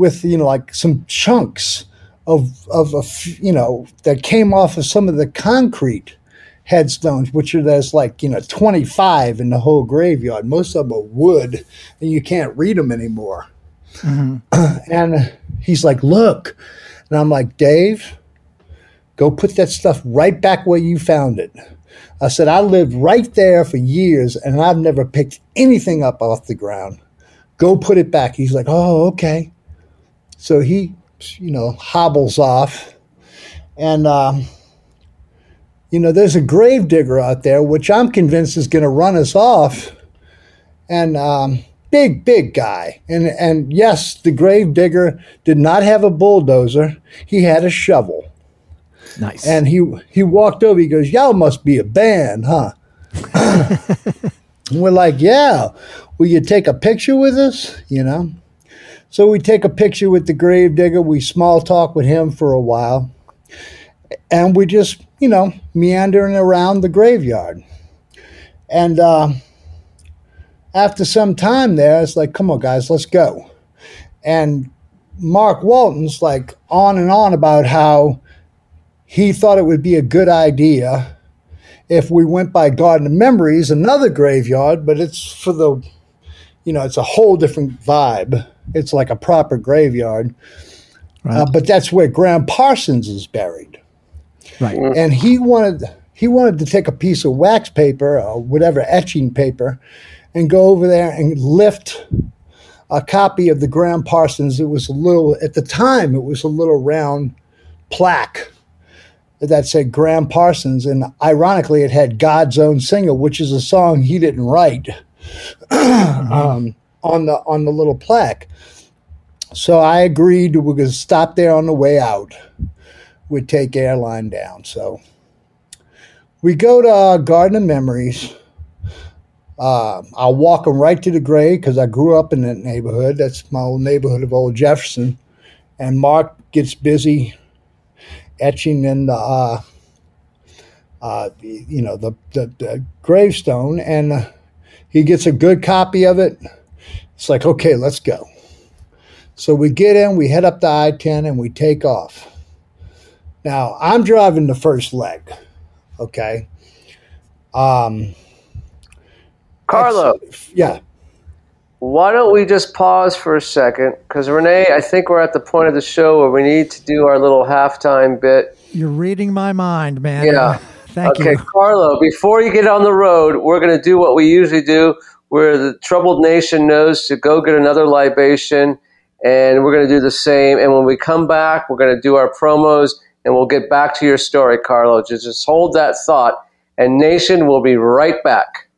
with you know like some chunks of of a f- you know that came off of some of the concrete headstones, which are there's like you know 25 in the whole graveyard. Most of them are wood, and you can't read them anymore. Mm-hmm. and he's like, "Look," and I'm like, "Dave, go put that stuff right back where you found it." I said, "I lived right there for years, and I've never picked anything up off the ground. Go put it back." He's like, "Oh, okay." So he, you know, hobbles off, and. Um, you know, there's a grave digger out there, which I'm convinced is going to run us off. And um, big, big guy. And and yes, the grave digger did not have a bulldozer; he had a shovel. Nice. And he he walked over. He goes, "Y'all must be a band, huh?" and we're like, "Yeah." Will you take a picture with us? You know. So we take a picture with the grave digger. We small talk with him for a while, and we just you know meandering around the graveyard. And uh, after some time there, it's like, come on, guys, let's go. And Mark Walton's like on and on about how he thought it would be a good idea if we went by Garden of Memories, another graveyard, but it's for the, you know, it's a whole different vibe. It's like a proper graveyard. Uh, but that's where Gram Parsons is buried right. and he wanted he wanted to take a piece of wax paper or whatever etching paper and go over there and lift a copy of the Gram Parsons. It was a little at the time it was a little round plaque that said Gram Parsons, and ironically, it had God's Own Singer, which is a song he didn't write, um, on the on the little plaque. So I agreed we could stop there on the way out would take airline down. So we go to uh, Garden of Memories. Uh, I'll walk them right to the grave because I grew up in that neighborhood. That's my old neighborhood of Old Jefferson. And Mark gets busy etching in the, uh, uh, you know, the, the, the gravestone, and uh, he gets a good copy of it. It's like, okay, let's go. So we get in, we head up the I 10, and we take off. Now I'm driving the first leg. Okay. Um, Carlo, yeah. why don't we just pause for a second? Because Renee, I think we're at the point of the show where we need to do our little halftime bit. You're reading my mind, man. Yeah. Thank okay, you. Carlo, before you get on the road, we're going to do what we usually do, where the troubled nation knows to go get another libation, and we're going to do the same. And when we come back, we're going to do our promos, and we'll get back to your story, Carlo. Just, just hold that thought, and Nation will be right back.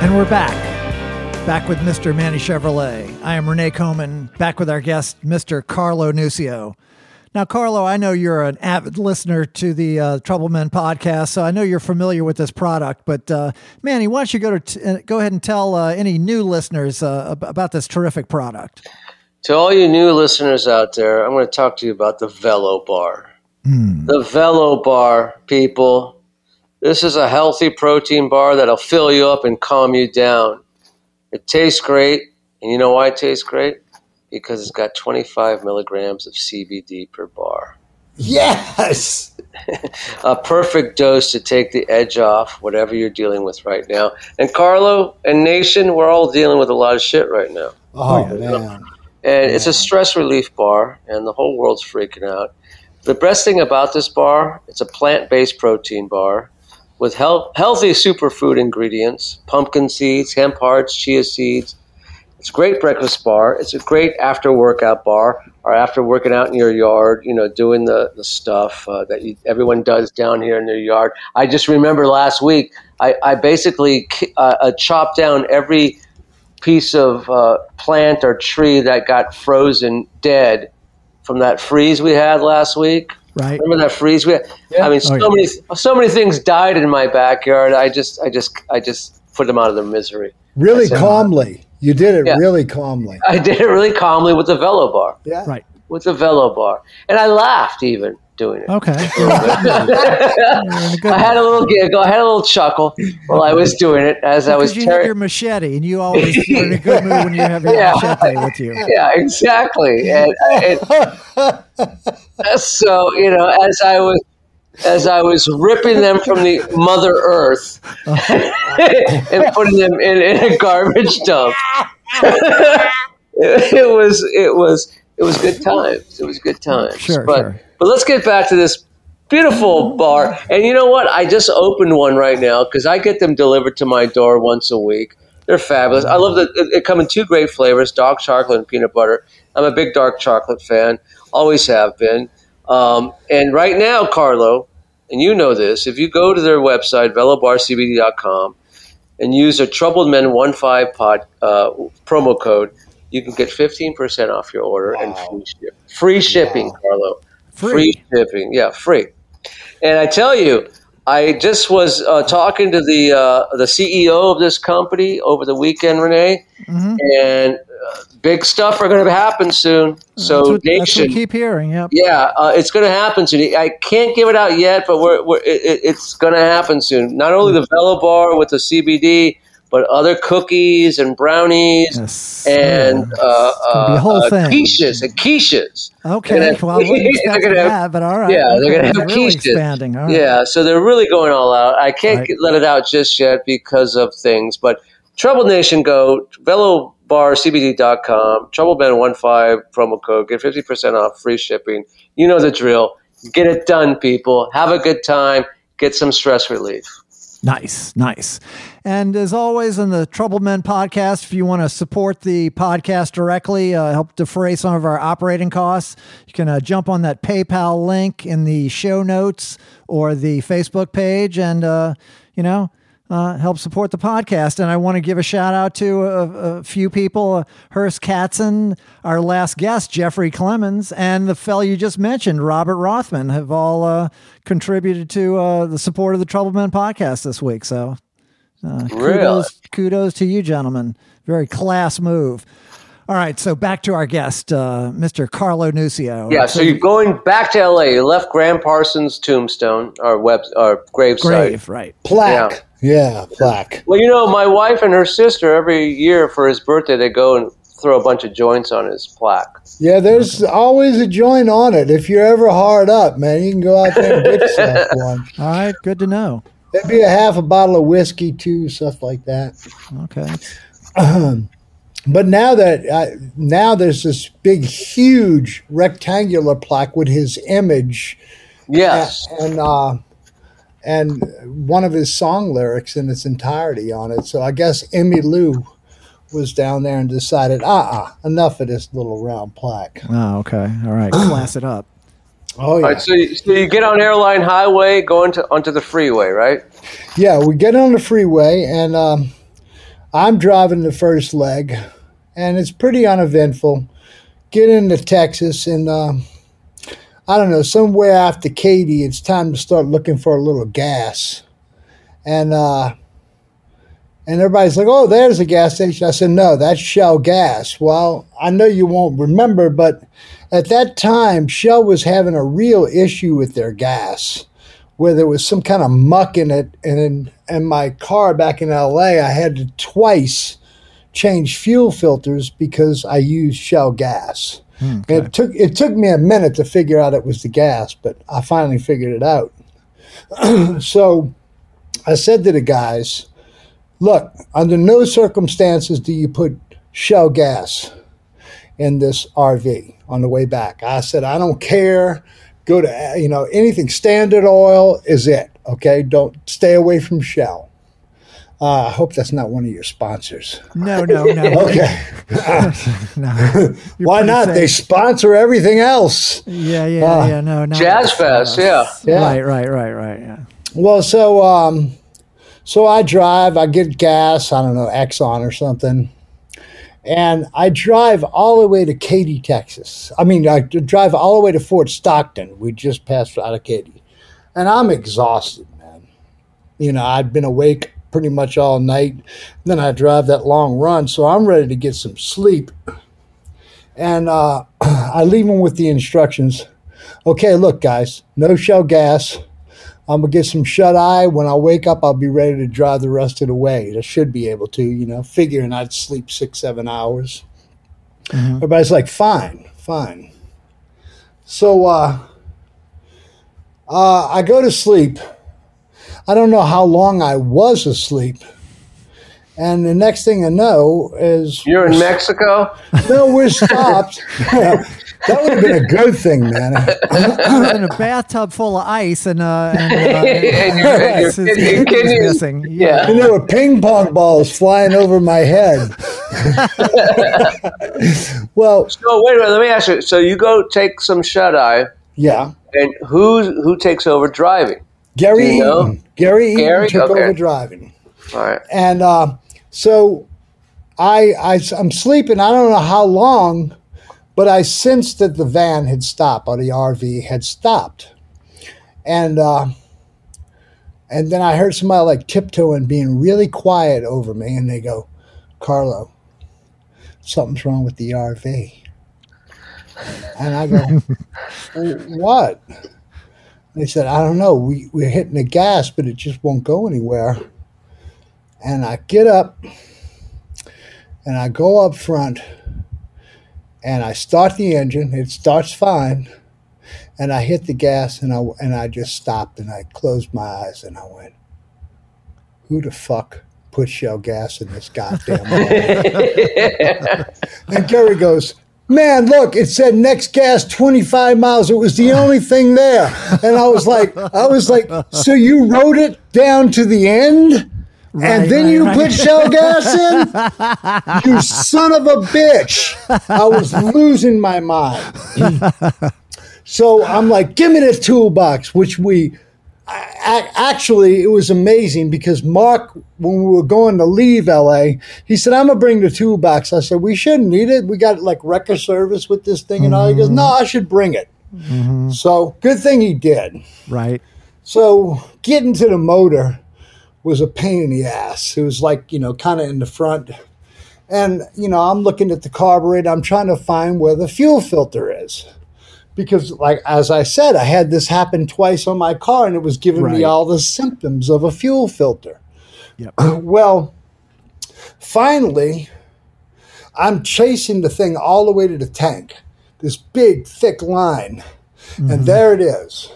And we're back. Back with Mr. Manny Chevrolet. I am Renee Coman, back with our guest, Mr. Carlo Nuccio. Now, Carlo, I know you're an avid listener to the uh, Trouble Men podcast, so I know you're familiar with this product. But uh, Manny, why don't you go to t- uh, go ahead and tell uh, any new listeners uh, ab- about this terrific product? To all you new listeners out there, I'm going to talk to you about the Velo Bar. The Velo Bar, people. This is a healthy protein bar that'll fill you up and calm you down. It tastes great, and you know why it tastes great? Because it's got 25 milligrams of CBD per bar. Yes. A perfect dose to take the edge off whatever you're dealing with right now. And Carlo and Nation, we're all dealing with a lot of shit right now. Oh, oh yeah. man. And it's a stress relief bar, and the whole world's freaking out. The best thing about this bar, it's a plant based protein bar with health, healthy superfood ingredients pumpkin seeds, hemp hearts, chia seeds. It's a great breakfast bar. It's a great after workout bar, or after working out in your yard, you know, doing the, the stuff uh, that you, everyone does down here in their yard. I just remember last week, I, I basically uh, uh, chopped down every piece of uh, plant or tree that got frozen dead from that freeze we had last week. Right? Remember that freeze we had? I mean, oh, so Oh, yeah. many so many things died in my backyard. I just I just I just put them out of their misery. Really That's it. calmly. You did it Yeah. really calmly. I did it really calmly with the Velo bar. Yeah. Right. With the Velo bar, and I laughed even doing it. Okay. You're in a good I had a little giggle. I had a little chuckle while I was doing it as I was Because you tearing. your machete, and you always you're in a good mood when you have your Yeah. machete with you. yeah, exactly. And, and so you know, as I was as I was ripping them from the Mother Earth and putting them in, in a garbage dump, it was it was it was good times. It was good times. Sure, but sure. but let's get back to this beautiful bar. And you know what? I just opened one right now because I get them delivered to my door once a week. They're fabulous. I love that it, come in two great flavors: dark chocolate and peanut butter. I'm a big dark chocolate fan. Always have been. Um, and right now, Carlo, and you know this, if you go to their website, velobarcbd.com, and use a Troubled Men 15 pod uh, promo code, you can get 15% off your order and free, ship. free shipping, Carlo. Free. shipping. Yeah, free. And I tell you, I just was uh, talking to the uh, the CEO of this company over the weekend, Renee, Mhm. and uh, big stuff are going to happen soon. So, that's, what, that's what we keep hearing. Yep. yeah, uh, it's going to happen soon. I can't give it out yet, but we're, we're, it, it- it's going to happen soon. Not only the Velo Bar with the CBD, but other cookies and brownies Yes. and uh, It's gonna be a uh, uh, quiches and quiches. Okay. They're gonna- well, they're gonna have- that, but all right. Yeah, they're going to have really quiches. expanding. All right. Yeah, so they're really going all out. I can't Right. get- let it out just yet because of things. But Trouble Nation, go velobarcbd.com, TroubleBand15 promo code, get 50% off, free shipping. You know the drill. Get it done, people. Have a good time. Get some stress relief. Nice, nice. And as always, in the Trouble Men podcast, if you want to support the podcast directly, uh, help defray some of our operating costs, you can uh, jump on that PayPal link in the show notes or the Facebook page and, uh, you know, uh, help support the podcast. And I want to give a shout out to a, a few people uh, Hearst Katzen, our last guest, Jeffrey Clemens, and the fellow you just mentioned, Robert Rothman, have all uh, contributed to uh, the support of the Trouble Men podcast this week. So uh, Really? kudos, kudos to you, gentlemen. Very class move. All right, so back to our guest, uh, Mr. Carlo Nuccio. Yeah, so you're going back to LA. You left Gram Parsons' tombstone, or web, or gravesite. grave, right? Plaque. Yeah, plaque. Well, you know, my wife and her sister every year for his birthday they go and throw a bunch of joints on his plaque. Yeah, there's always a joint on it. If you're ever hard up, man, you can go out there and get yourself one. All right, good to know. There'd be a half a bottle of whiskey too, stuff like that. Okay. But now that uh, now there's this big, huge rectangular plaque with his image Yes. and uh, and one of his song lyrics in its entirety on it. So I guess Emmylou was down there and decided, ah, uh enough of this little round plaque. Oh, okay. All right, class it up. Oh yeah, right, so you, so you get on Airline Highway, going to onto the freeway, right? yeah. We get on the freeway and um, I'm driving the first leg, and it's pretty uneventful. Get into Texas, and um I don't know, somewhere after Katy, it's time to start looking for a little gas. And uh, and everybody's like, "Oh, there's a gas station." I said, "No, that's Shell gas." Well, I know you won't remember, but at that time, Shell was having a real issue with their gas, where there was some kind of muck in it, and in, in my car back in LA, I had to twice change fuel filters because I used Shell gas. Hmm, it took it took me a minute to figure out it was the gas, but I finally figured it out. so I said to the guys, "Look, under no circumstances do you put Shell gas in this RV on the way back." I said, "I don't care. Go to you know anything Standard Oil is it. Okay, don't stay away from Shell." Uh, I hope that's not one of your sponsors. No, no, no. Okay, no. Why pretty not? They sponsor everything else. Yeah, yeah, Uh, yeah. No, no. Jazz Fest, yeah. Yeah. Right, right, right, right. Yeah. Well, so um, so I drive. I get gas. I don't know Exxon or something, and I drive all the way to Katy, Texas. I mean, I drive all the way to Fort Stockton. We just passed out of Katy, and I'm exhausted, man. You know, I'd been awake pretty much all night. Then I drive that long run, so I'm ready to get some sleep. And uh, I leave them with the instructions. Okay, look, guys, no shell gas. I'm gonna get some shut eye. When I wake up, I'll be ready to drive the rest of the way. I should be able to, you know, figuring I'd sleep six, seven hours. Everybody's like, fine, fine. So uh, uh, I go to sleep. I don't know how long I was asleep. And the next thing I know is You're in Mexico. no, we're stopped. that would have been a good thing, man. in a bathtub full of ice and uh, and, uh, And your- and your his kidney- kidney's kidneys- missing. Yeah. And there were ping pong balls flying over my head. well, So wait a minute. Let me ask you. So you go take some shut eye, yeah. and who who takes over driving? Gary you know? Eaton. Gary Eaton Gary? took Okay. over driving. All right. And uh, so I, I, I'm sleeping. I don't know how long, but I sensed that the van had stopped, or the RV had stopped. And uh, and then I heard somebody like tiptoeing, being really quiet over me, and they go, "Carlo, something's wrong with the RV." And I go, "Well, "What?" They said, "I don't know. We we're hitting the gas, but it just won't go anywhere." And I get up, and I go up front, and I start the engine. It starts fine, and I hit the gas, and I and I just stopped, and I closed my eyes, and I went, "Who the fuck put shell gas in this goddamn?" car?" and Gary goes. Man, look, it said next gas 25 miles. It was the only thing there. And I was like, I was like, so you wrote it down to the end? Right, and then right, you right. put shell gas in? you son of a bitch. I was losing my mind. so I'm like, give me the toolbox, which we actually, it was amazing because Mark, when we were going to leave LA, he said, I'm going to bring the toolbox. I said, we shouldn't need it. We got like wrecker service with this thing and all. He goes, mm-hmm. no, I should bring it. Mm-hmm. So good thing he did. Right. So getting to the motor was a pain in the ass. It was like, you know, kind of in the front. And, you know, I'm looking at the carburetor. I'm trying to find where the fuel filter is. Because, like, as I said, I had this happen twice on my car and it was giving me all the symptoms of a fuel filter. Yep. Well, finally, I'm chasing the thing all the way to the tank, this big, thick line. And mm-hmm. there it is.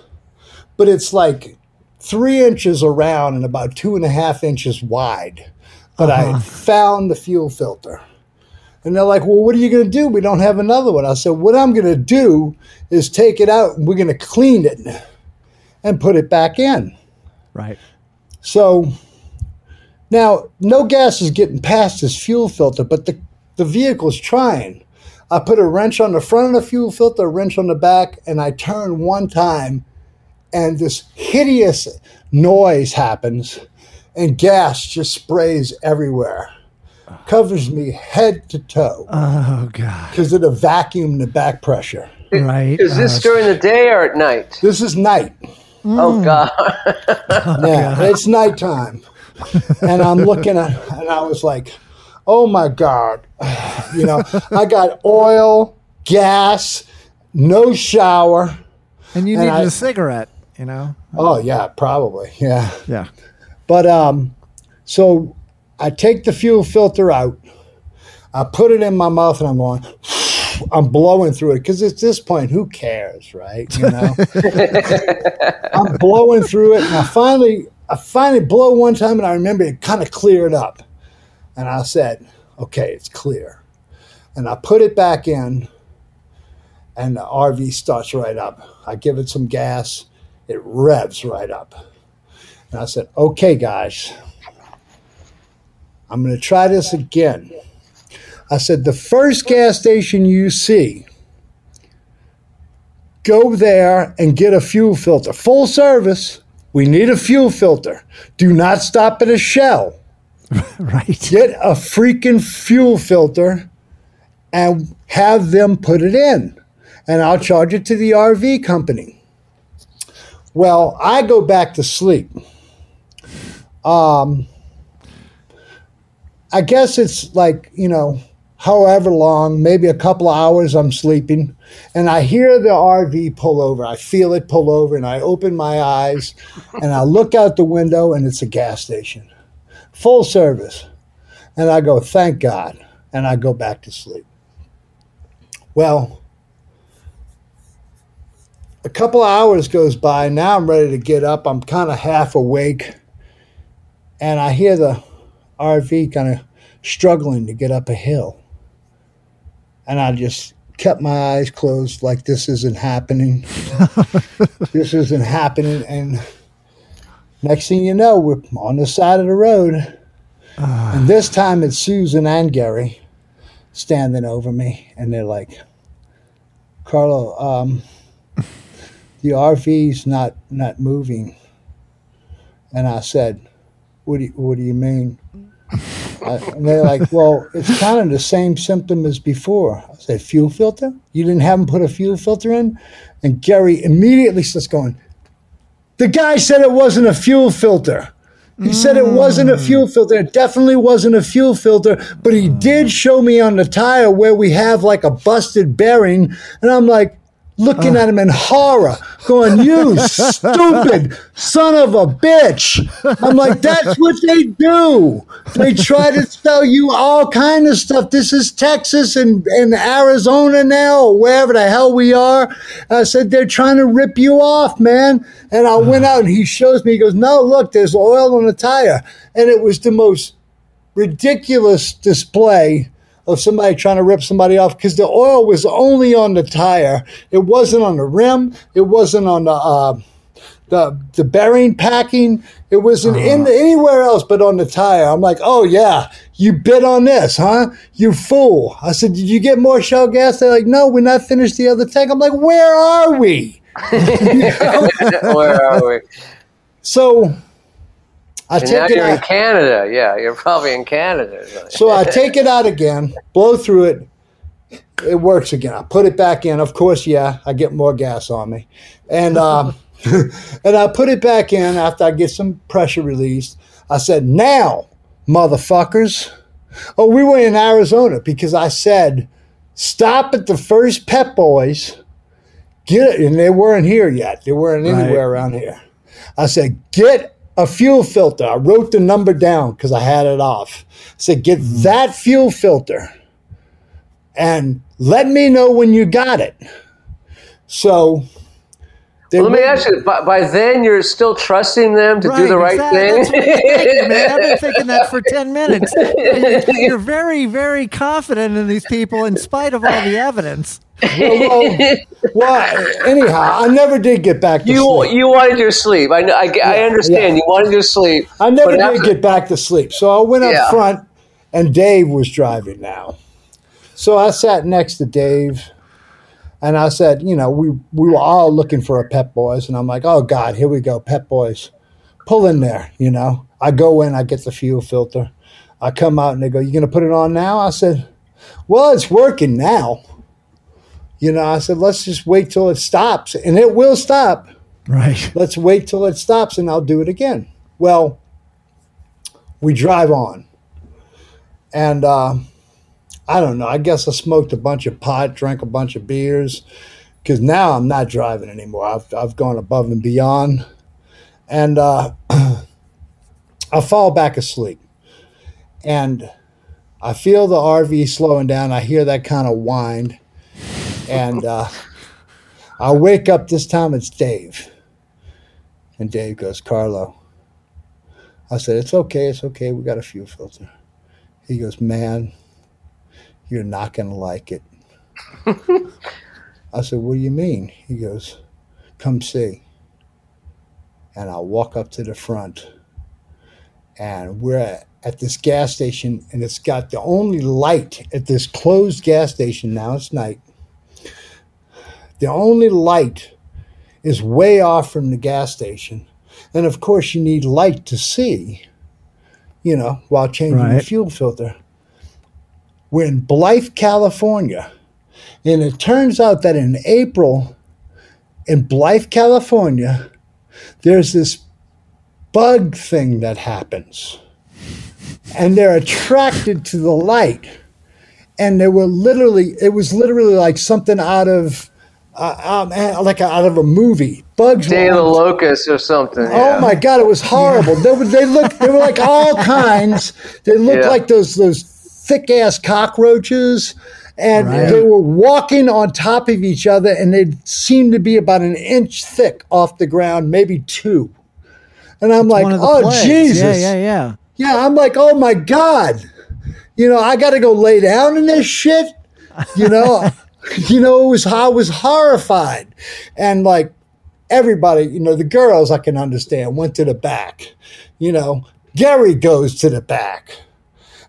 But it's like three inches around and about two and a half inches wide. But I had found the fuel filter. And they're like, well, what are you going to do? We don't have another one. I said, what I'm going to do is take it out and we're going to clean it and put it back in. Right. So now no gas is getting past this fuel filter, but the, the vehicle's trying. I put a wrench on the front of the fuel filter, a wrench on the back, and I turn one time, and this hideous noise happens, and gas just sprays everywhere. Covers me head to toe Oh God. because of the vacuum, and the back pressure. Right. Is this Uh, during the day or at night? This is night. Oh God! Yeah, it's nighttime. and I'm looking at, and I was like, oh my God. You know, I got oil, gas, no shower. and you and needed I- a cigarette, you know? Oh, yeah, probably. Yeah. Yeah. But um, so I take the fuel filter out, I put it in my mouth, and I'm going, I'm blowing through it. Because at this point, who cares, right? You know, I'm blowing through it, and I finally, I finally blow one time, and I remember it kind of cleared up, and I said, "Okay, it's clear," and I put it back in, and the RV starts right up. I give it some gas, it revs right up. And I said, okay, guys, I'm going to try this again. I said, the first gas station you see, go there and get a fuel filter. Full service. We need a fuel filter. Do not stop at a shell. Right. Get a freaking fuel filter and have them put it in. And I'll charge it to the RV company. Well, I go back to sleep. Um, I guess it's like, you know, however long, maybe a couple of hours I'm sleeping, and I hear the RV pull over. I feel it pull over, and I open my eyes and I look out the window, and it's a gas station, full service. And I go, thank God. And I go back to sleep. Well, a couple hours goes by. Now I'm ready to get up. I'm kind of half awake. And I hear the RV kind of struggling to get up a hill. And I just kept my eyes closed like this isn't happening. this isn't happening. And next thing you know, we're on the side of the road. and this time it's Susan and Gary standing over me. And they're like, Carlo, um, the RV's not, not moving. And I said, what do you, what do you mean? And they're like, well, it's kind of the same symptom as before. I said, fuel filter? You didn't have them put a fuel filter in? And Gary immediately starts going, the guy said it wasn't a fuel filter. He said it wasn't a fuel filter. It definitely wasn't a fuel filter, but he did show me on the tire where we have like a busted bearing. And I'm like, looking at him in horror, going, You stupid son of a bitch. I'm like, That's what they do. They try to sell you all kind of stuff. This is Texas and, and Arizona now, or wherever the hell we are. I said, They're trying to rip you off, man. And I went out and he shows me, he goes, No, look, there's oil on the tire. And it was the most ridiculous display of somebody trying to rip somebody off because the oil was only on the tire. It wasn't on the rim. It wasn't on the uh, the the bearing packing. It wasn't in anywhere else but on the tire. I'm like, oh yeah, you bid on this, huh? You fool! I said, did you get more shell gas? They're like, no, we're not finished the other tank. I'm like, where are we? Where are we? So I And now take it you're in. Canada. Yeah, you're probably in Canada. So I take it out again, blow through it. It works again. I put it back in. Of course, yeah, I get more gas on me, and um, and I put it back in after I get some pressure released. I said, "Now, motherfuckers." Oh, we were in Arizona because I said, "Stop at the first Pep Boys." Get it, and they weren't here yet. They weren't Right. anywhere around here. I said, "Get a fuel filter." I wrote the number down because I had it off. I said, "Get hmm. that fuel filter." and let me know when you got it. So, Well, let me ask you. By, by then, you're still trusting them to do the right exactly. Thing. thinking, man. I've been thinking that for 10 minutes. You're, you're very, very confident in these people in spite of all the evidence. Well, well, anyhow, I never did get back to You sleep. you wanted your sleep. I know- I, I understand. yeah. You wanted your sleep. I never did after- get back to sleep. So I went up Yeah. front, and Dave was driving now. So I sat next to Dave, and I said, you know, we we were all looking for a Pep Boys, and I'm like, oh God, here we go, Pep Boys, pull in there. You know, I go in, I get the fuel filter, I come out and they go, "You gonna put it on now?" I said, "Well, it's working now." You know, I said, "Let's just wait till it stops, and it will stop." Right. let's wait till it stops and I'll do it again. Well, we drive on. And uh, I don't know, I guess I smoked a bunch of pot, drank a bunch of beers, because now I'm not driving anymore. I've, I've gone above and beyond. And uh, I fall back asleep. And I feel the RV slowing down. I hear that kind of wind. And uh, I wake up this time, it's Dave. And Dave goes, Carlo. I said, It's okay, it's okay. We got a fuel filter. He goes, Man, you're not going to like it. I said, What do you mean? He goes, Come see. And I walk up to the front, and we're at, at this gas station, and it's got the only light at this closed gas station. Now it's night. The only light is way off from the gas station. And of course, you need light to see, you know, while changing the fuel filter. We're in Blythe, California. And it turns out that in April, in Blythe, California, there's this bug thing that happens. And they're attracted to the light. And they were literally, it was literally like something out of, uh, um, like out of a movie. Bugs Day of the on Locust or something. Oh my god, it was horrible. They were they looked they were like all kinds. They looked Yeah. like those those thick ass cockroaches. And Right. they were walking on top of each other and they seemed to be about an inch thick off the ground, maybe two. And I'm like, One of the oh plagues. Jesus. Yeah, yeah, yeah. Yeah, I'm like, oh my God. You know, I gotta go lay down in this shit. You know, you know, it was I was horrified. And like everybody, you know, the girls I can understand went to the back. You know, Gary goes to the back.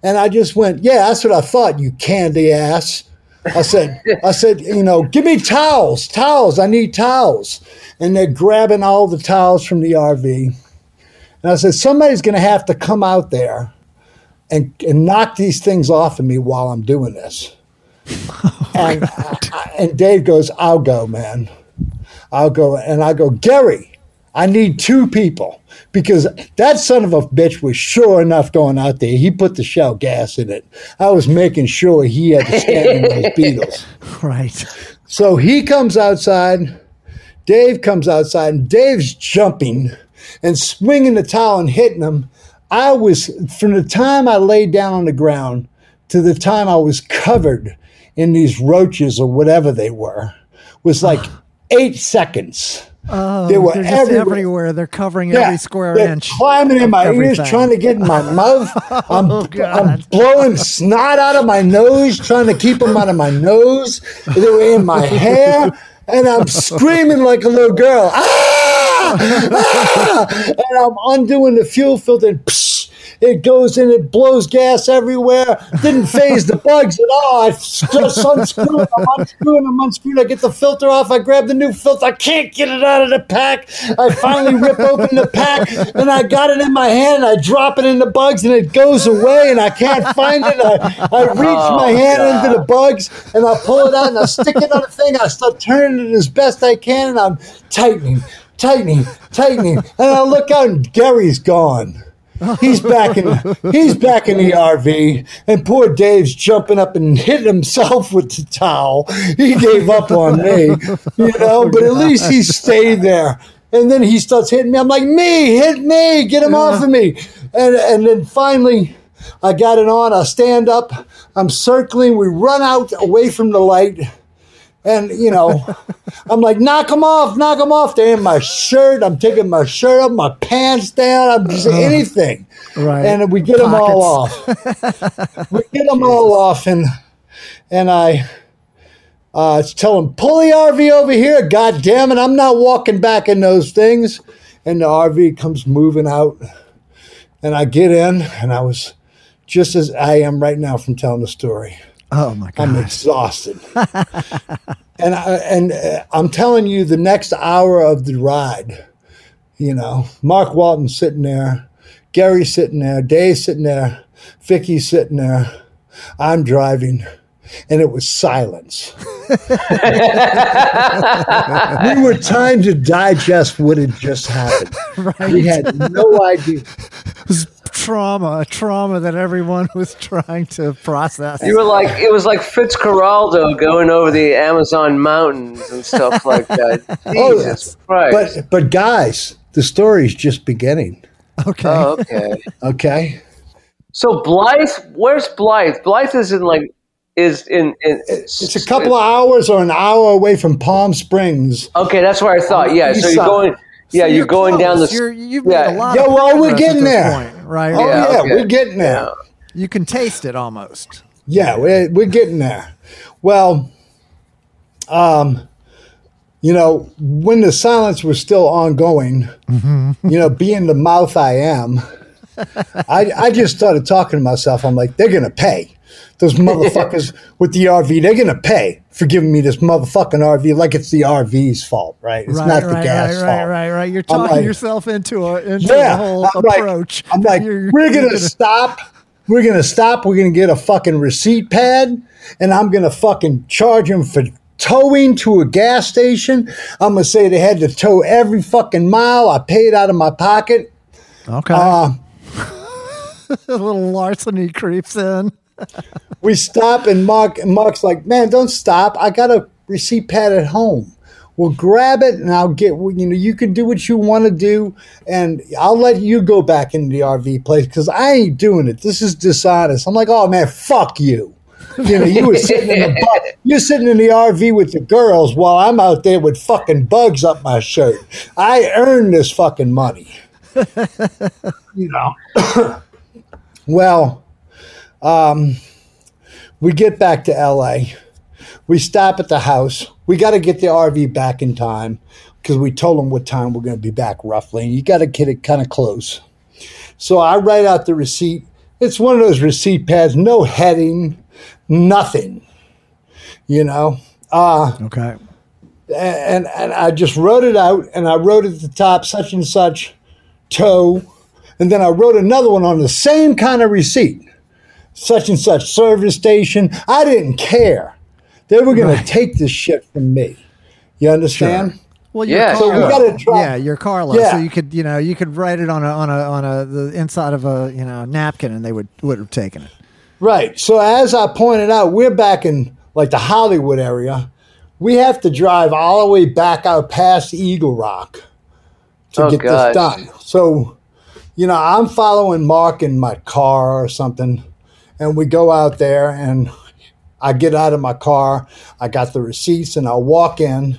And I just went, Yeah, that's what I thought, you candy ass. I said, I said, you know, give me towels, towels. I need towels. And they're grabbing all the towels from the RV. And I said, somebody's going to have to come out there and, and knock these things off of me while I'm doing this. Oh and, uh, I- uh, and Dave goes, I'll go, man. I'll go. And I go, Gary, I need two people because that son of a bitch was sure enough going out there. He put the shell gas in it. I was making sure he had to stand in those beetles. Right. So he comes outside. Dave comes outside, and Dave's jumping and swinging the towel and hitting him. I was, from the time I laid down on the ground to the time I was covered in these roaches or whatever they were, was like eight seconds. Oh, They were everywhere. everywhere. They're covering every square they're inch. climbing in my ears, everything. trying to get in my mouth. I'm, Oh, I'm blowing snot out of my nose, trying to keep them out of my nose. They were in my hair, and I'm screaming like a little girl. Ah! Ah! And I'm undoing the fuel filter. And psh, it goes in, it blows gas everywhere. Didn't faze the bugs at all. I just unscrewed, I'm unscrewing, I'm unscrewing. I get the filter off. I grab the new filter. I can't get it out of the pack. I finally rip open the pack and I got it in my hand. I drop it in the bugs and it goes away and I can't find it. I, I reach my oh, hand into the bugs and I pull it out and I stick it on the thing. I start turning it as best I can and I'm tightening, tightening, tightening. And I look out and Gary's gone. He's back in he's back in the RV, and poor Dave's jumping up and hitting himself with the towel. He gave up on me, you know, but at least he stayed there. And then he starts hitting me. I'm like, me, hit me, get him off of me. And and then finally I got it on. I stand up, I'm circling, we run out away from the light. And you know, I'm like, knock them off, knock them off. They're in my shirt. I'm taking my shirt up, my pants down. I'm just anything. Right. And we get them all off. we get them all off, and and I uh, tell them pull the RV over here. God damn it, I'm not walking back in those things. And the RV comes moving out, and I get in, and I was just as I am right now from telling the story. Oh my god, I'm exhausted. and I, and uh, I'm telling you, the next hour of the ride, you know, Mark Walton sitting there, Gary sitting there, Dave sitting there. Vicki's sitting there. I'm driving, and it was silence. we were trying to digest what had just happened. Right. We had no idea. It was trauma, a trauma that everyone was trying to process. You were like it was like Fitzcarraldo going over the Amazon mountains and stuff like that. Oh, Jesus Christ! But but guys, the story's just beginning. okay. oh, okay. Okay. So Blythe, where's Blythe? Blythe is in like is in, in It's a couple of hours or an hour away from Palm Springs. Okay, that's where I thought. Yeah, so you're side. going. Yeah, So you're, going down the. close. You're, you've yeah. made a lot Yeah, of well, we're progress getting at this there. point, right? Oh Yeah, yeah, okay. we're getting there. You can taste it almost. Yeah, we're, we're getting there. Well, um, you know, when the silence was still ongoing, you know, being the mouth I am, I, I just started talking to myself. I'm like, they're going to pay. Those motherfuckers with the RV, they're going to pay for giving me this motherfucking RV like it's the RV's fault, right? It's right, not the gas right, fault. right, right, right. You're talking like- yourself into a into Yeah, the whole I'm like- approach. I'm like, You're- we're gonna, stop. We're gonna stop. We're gonna get a fucking receipt pad, and I'm gonna fucking charge them for towing to a gas station. I'm gonna say they had to tow every fucking mile. I paid out of my pocket. Okay. Uh, a little larceny creeps in. We stop, and Mark and Mark's like, "Man, don't stop. I got a receipt pad at home." Well, grab it, and I'll get. You know, you can do what you want to do, and I'll let you go back into the RV place because I ain't doing it. This is dishonest. I'm like, oh man, fuck you. You know, you were sitting in the you're sitting in the RV with the girls while I'm out there with fucking bugs up my shirt. I earned this fucking money. you know. well, um, we get back to LA. We stop at the house. We got to get the RV back in time because we told them what time we're going to be back roughly. And you got to get it kind of close. So I write out the receipt. It's one of those receipt pads, no heading, nothing. You know, uh, Okay. and and I just wrote it out, and I wrote at the top such and such tow, and then I wrote another one on the same kind of receipt, such and such service station. I didn't care. They were going to take this shit from me. You understand? Well, Yeah, you're so we gotta try- Yeah, you're Carlo. So you could, you know, you could write it on a on a on a the inside of a you know napkin, and they would would have taken it. Right. So as I pointed out, we're back in like the Hollywood area. We have to drive all the way back out past Eagle Rock to Oh, get gosh. this done. So, you know, I'm following Mark in my car or something, and we go out there and I get out of my car. I got the receipts and I walk in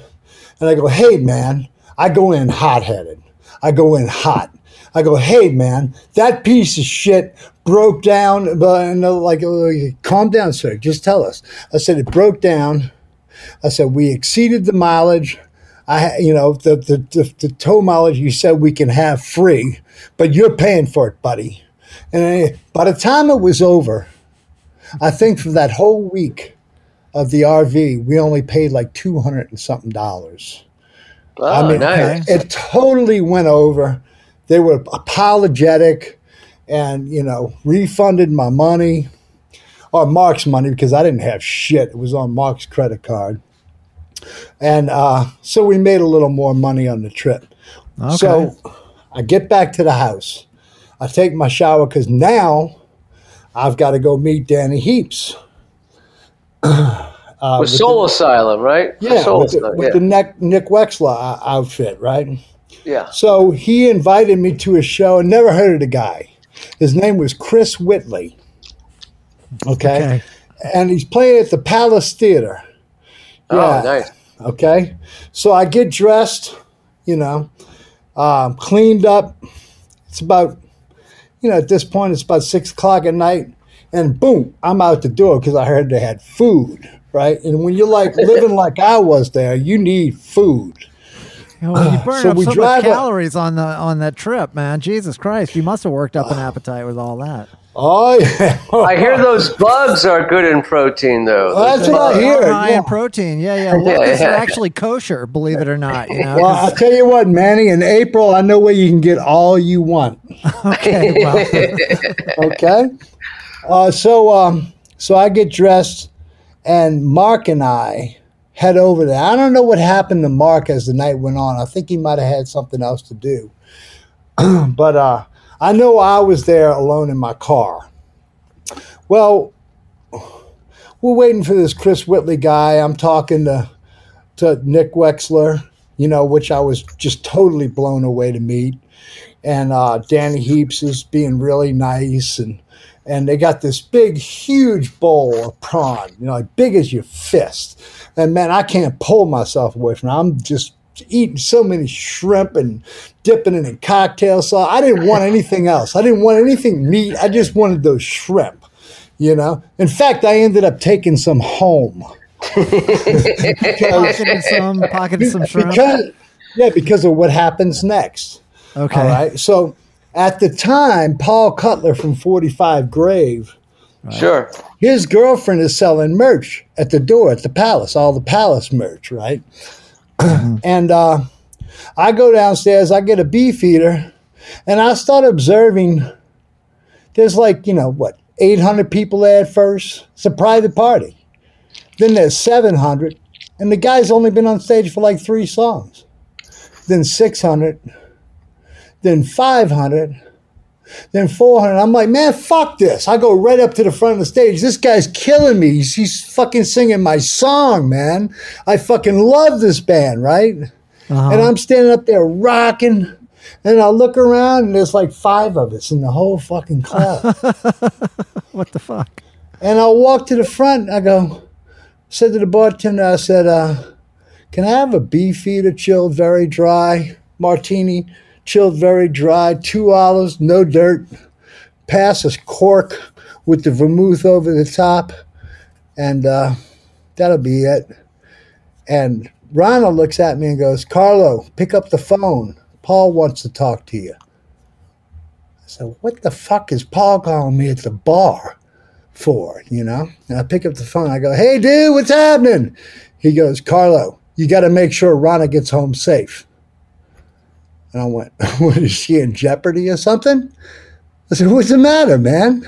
and I go, hey, man, I go in hot headed. I go in hot. I go, hey, man, that piece of shit broke down. But and like, calm down, sir. Just tell us. I said, it broke down. I said, we exceeded the mileage. I, you know, the, the, the, the tow mileage you said we can have free, but you're paying for it, buddy. And by the time it was over, I think for that whole week of the RV, we only paid like 200 and something dollars. Oh, I mean, nice. it totally went over. They were apologetic and, you know, refunded my money or Mark's money because I didn't have shit. It was on Mark's credit card. And uh, so we made a little more money on the trip. Okay. So I get back to the house. I take my shower because now I've got to go meet Danny Heaps. Uh, with with Soul Asylum, right? yeah, Soul with the, Asylum, with yeah. the Nick, Nick Wexler uh, outfit, right? yeah. So he invited me to a show. I never heard of the guy. His name was Chris Whitley. Okay. Okay. And he's playing at the Palace Theater. Oh, nice. Okay. So I get dressed, you know, um, cleaned up. It's about, you know, at this point, it's about six o'clock at night. And boom, I'm out the door because I heard they had food, right? And when you're like living like I was there, you need food. Well, you burn So up we so much drive up- calories on the on that trip, man. Jesus Christ, you must have worked up an appetite with all that. Oh, yeah. I hear those bugs are good in protein, though. Well, that's what I hear. High yeah. in protein. Yeah, yeah. Locusts are actually kosher, believe it or not. You know. Well, I'll tell you what, Manny, in April, I know where you can get all you want. okay, well, Okay? Uh, so, um, so I get dressed, and Mark and I head over there. I don't know what happened to Mark as the night went on. I think he might have had something else to do. but uh, I know I was there alone in my car. Well, we're waiting for this Chris Whitley guy. I'm talking to to Nick Wexler, you know, which I was just totally blown away to meet. And uh, Danny Heaps is being really nice, and and they got this big, huge bowl of prawn, you know, like big as your fist. And man, I can't pull myself away from it. I'm just eating so many shrimp and dipping it in cocktail sauce. I didn't want anything else. I didn't want anything meat. I just wanted those shrimp, you know. In fact, I ended up taking some home. Pocketed some, pocketed some shrimp. Because, yeah, because of what happens next. okay. All right. So at the time, Paul Cutler from 45 Grave, Sure. his girlfriend is selling merch at the door at the palace, all the palace merch, right? and uh, I go downstairs, I get a Beefeater, and I start observing there's like, you know, what, 800 people there at first? It's a private party. Then there's 700, and the guy's only been on stage for like three songs. Then 600, then 500, then 400. I'm like, man, fuck this. I go right up to the front of the stage. This guy's killing me. He's, he's fucking singing my song, man. I fucking love this band, right? And I'm standing up there rocking. And I look around and there's like five of us in the whole fucking club. What the fuck? and I walk to the front. I go, said to the bartender, I said, uh, can I have a Beefeater chilled very dry, martini chilled very dry, two olives, no dirt, pass a cork with the vermouth over the top, and uh, that'll be it. And Ronald looks at me and goes, Carlo, pick up the phone. Paul wants to talk to you. I said, What the fuck is Paul calling me at the bar for? You know? And I pick up the phone. I go, Hey, dude, what's happening? He goes, Carlo, you got to make sure Rana gets home safe. And I went, What is she in jeopardy or something? I said, What's the matter, man?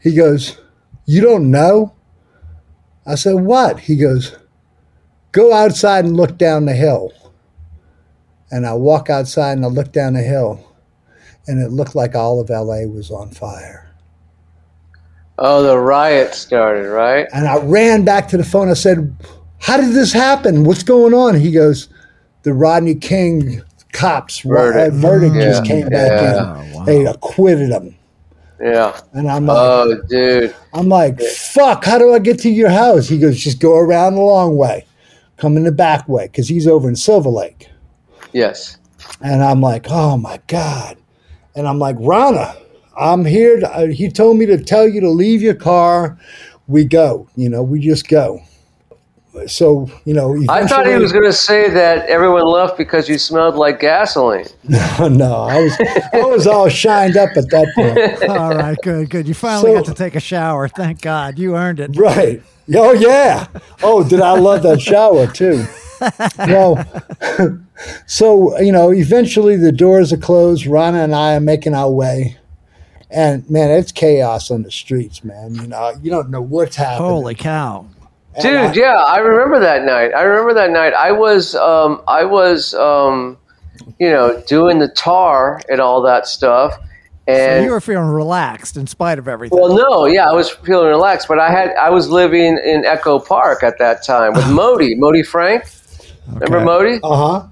He goes, You don't know? I said, What? He goes, Go outside and look down the hill. And I walk outside and I look down the hill, and it looked like all of LA was on fire. Oh, the riot started, right? And I ran back to the phone. I said, How did this happen? What's going on? He goes, The Rodney King cops, Verdict. verdict, verdict just Yeah. came back Yeah. in. Oh, wow. They acquitted him. Yeah. And I'm like, Oh, dude. I'm like, fuck, how do I get to your house? He goes, just go around the long way, come in the back way, because he's over in Silver Lake. Yes. And I'm like, oh my God. And I'm like, Rana, I'm here. To, uh, he told me to tell you to leave your car. We go, you know, we just go. So, you know, I thought he was going to say that everyone left because you smelled like gasoline. no, no, I was, I was all shined up at that point. All right, good, good. You finally So- got to take a shower. Thank God. You earned it. Right. Oh yeah. Oh, did I love that shower too? well, so you know, eventually the doors are closed. Rana and I are making our way, and man, it's chaos on the streets, man. You know, you don't know what's happening. Holy cow. And Dude, I- yeah, I remember that night. I remember that night. I was, um, I was, um, you know, doing the tar and all that stuff, So and you were feeling relaxed in spite of everything. well, no, yeah, I was feeling relaxed, but I had, I was living in Echo Park at that time with Modi, Modi Frank. Remember Okay. Modi? Uh huh.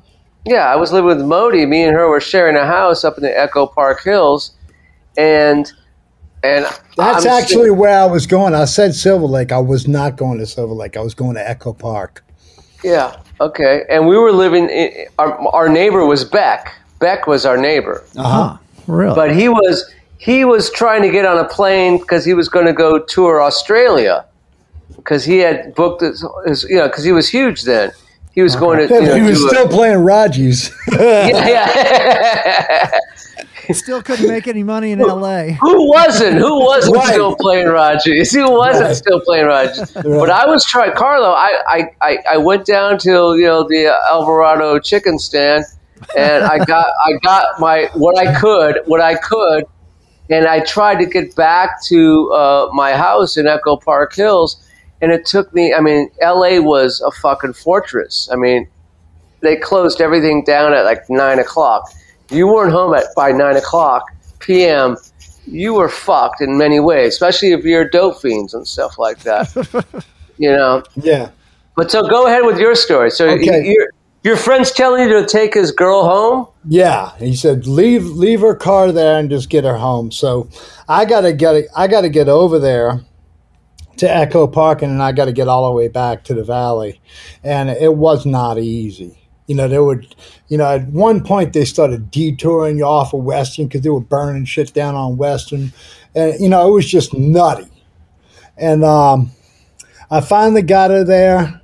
Yeah, I was living with Modi. Me and her were sharing a house up in the Echo Park Hills, and and That's I'm actually where I was going. I said Silver Lake. I was not going to Silver Lake. I was going to Echo Park. Yeah. Okay. And we were living. In, our our neighbor was Beck. Beck was our neighbor, uh-huh. Huh. Really? but he was he was trying to get on a plane because he was going to go tour Australia because he had booked his, his you know because he was huge then. He was going to. You know, he was do a- still playing Raji's. yeah, yeah. Still couldn't make any money in L.A. Who wasn't? Who wasn't Right. still playing Raji's? Who wasn't Right. still playing Raji's? But I was trying, Carlo. I, I, I, I went down to you know the Alvarado chicken stand, and I got I got my what I could what I could, and I tried to get back to uh, my house in Echo Park Hills, and it took me. I mean, L.A. was a fucking fortress. I mean, they closed everything down at like nine o'clock. You weren't home at by nine o'clock p.m. You were fucked in many ways, especially if you're dope fiends and stuff like that. you know. Yeah. But so go ahead with your story. So Okay. your your friend's telling you to take his girl home. Yeah, he said leave leave her car there and just get her home. So I gotta get I gotta get over there to Echo Park and I got to get all the way back to the valley, and it was not easy. You know, they would, you know, at one point they started detouring you off of Western because they were burning shit down on Western, and you know it was just nutty. And um, I finally got her there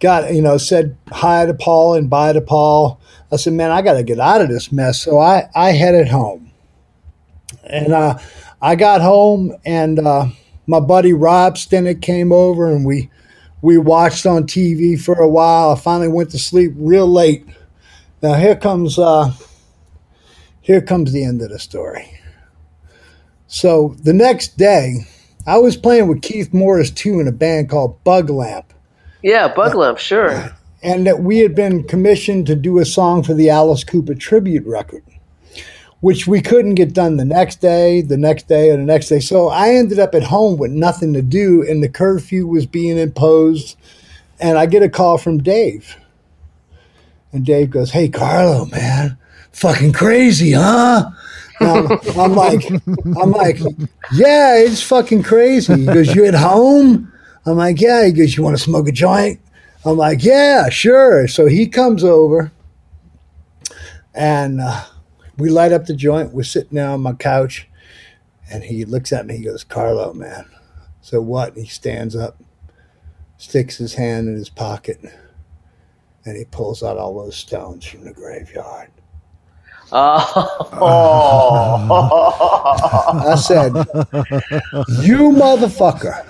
got you know said hi to Paul and bye to Paul. I said, man, I got to get out of this mess. So I I headed home, and uh, I got home, and uh, my buddy Rob Stennett came over, and we we watched on TV for a while. I finally went to sleep real late. Now here comes uh, here comes the end of the story. So the next day, I was playing with Keith Morris too in a band called Bug Lamp Yeah, bug lamp, sure. and that we had been commissioned to do a song for the Alice Cooper tribute record, which we couldn't get done the next day, the next day, or the next day. So I ended up at home with nothing to do, and the curfew was being imposed. And I get a call from Dave. And Dave goes, Hey, Carlo, man, fucking crazy, huh? I'm, I'm like, I'm like, yeah, it's fucking crazy. He goes, You at home? I'm like, yeah. He goes, You want to smoke a joint? I'm like, yeah, sure. So he comes over and uh, we light up the joint. We're sitting there on my couch and he looks at me. He goes, Carlo, man. So what? And he stands up, sticks his hand in his pocket, and he pulls out all those stones from the graveyard. Oh, I said, You motherfucker,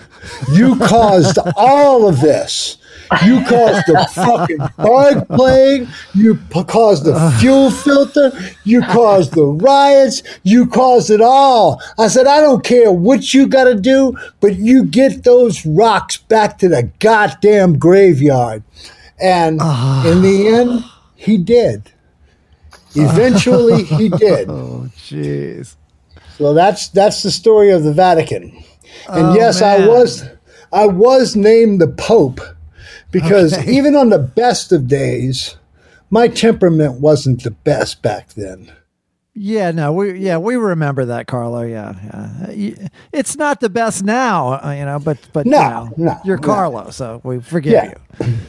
you caused all of this. You caused the fucking bug plague. You p- caused the fuel filter. You caused the riots. You caused it all. I said, I don't care what you got to do, but you get those rocks back to the goddamn graveyard. And in the end, he did. Eventually, he did. Oh, jeez. So that's that's the story of the Vatican. And Oh, yes, I was I was named the Pope because Okay. even on the best of days, my temperament wasn't the best back then. Yeah, no, we yeah we remember that, Carlo. Yeah, yeah. It's not the best now, uh, you know, but but No, you know, no, you're no. Carlo, so we forgive Yeah. you.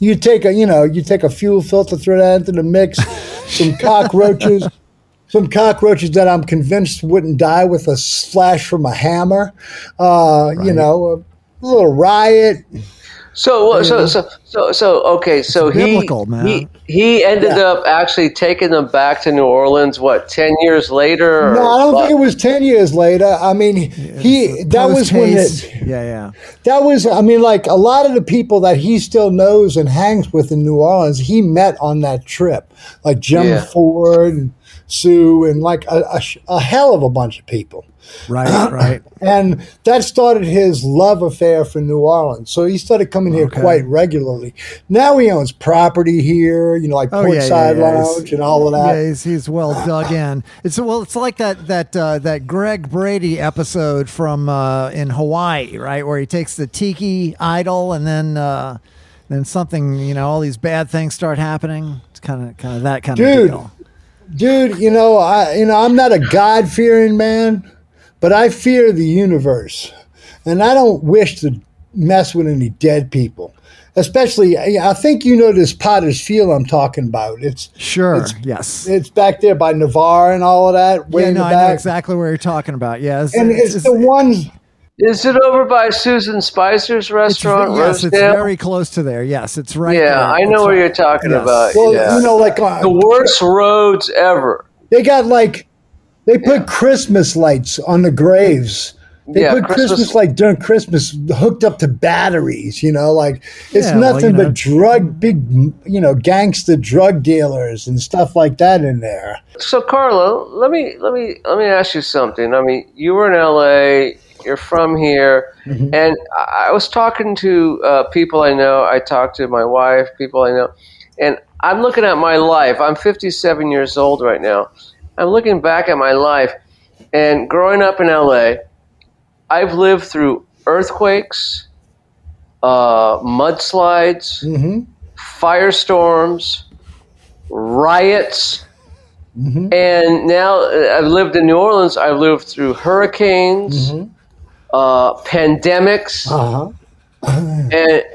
You take a you know you take a fuel filter, throw that into the mix, some cockroaches, some cockroaches that I'm convinced wouldn't die with a slash from a hammer. Uh, You know, a little riot. So so so so so okay. So he biblical, man. he he ended Yeah. up actually taking them back to New Orleans. What ten years later? Or No, I don't what? think it was ten years later. I mean, he that was when it, yeah, yeah. that was. I mean, like a lot of the people that he still knows and hangs with in New Orleans, he met on that trip, like Jim Yeah. Ford and Sue and like a, a, a hell of a bunch of people. Right, right. And that started his love affair for New Orleans. So he started coming here Okay. quite regularly. Now he owns property here, you know, like Oh, yeah, yeah, Portside yeah. He's- Lounge and all of that. Yeah, he's, he's well dug in. It's well, it's like that that uh, that Greg Brady episode from uh, in Hawaii, right, where he takes the tiki idol and then uh, then something, you know, all these bad things start happening. It's kind of kind of that kind Dude. of deal. Dude you know i you know i'm not a god-fearing man but i fear the universe and i don't wish to mess with any dead people especially i think you know this potter's field i'm talking about it's Sure. it's, yes. it's back there by navarre and all of that way yeah, no, I know exactly where you're talking about. Yeah, it's, and it's, the one Is it over by Susan Spicer's It's, restaurant? yes, it's very close to there. Yes, it's right. Yeah, there. I know It's what right- you're talking yes. about. well yeah. you know like uh, the worst roads ever. they got like they put christmas lights on the graves They Yeah, put Christmas, Christmas- like during Christmas hooked up to batteries, you know, like it's Yeah, well, nothing you know. but drug, big, you know, gangster drug dealers and stuff like that in there. So Carlo, let me let me let me ask you something. I mean, you were in LA. You're from here, and I was talking to uh, people I know. I talked to my wife, people I know, and I'm looking at my life. I'm 57 years old right now. I'm looking back at my life, and growing up in LA, I've lived through earthquakes, uh, mudslides, hmm firestorms, riots, Mhm. and now uh, I've lived in New Orleans. I've lived through hurricanes, uh, pandemics, Uh huh. and,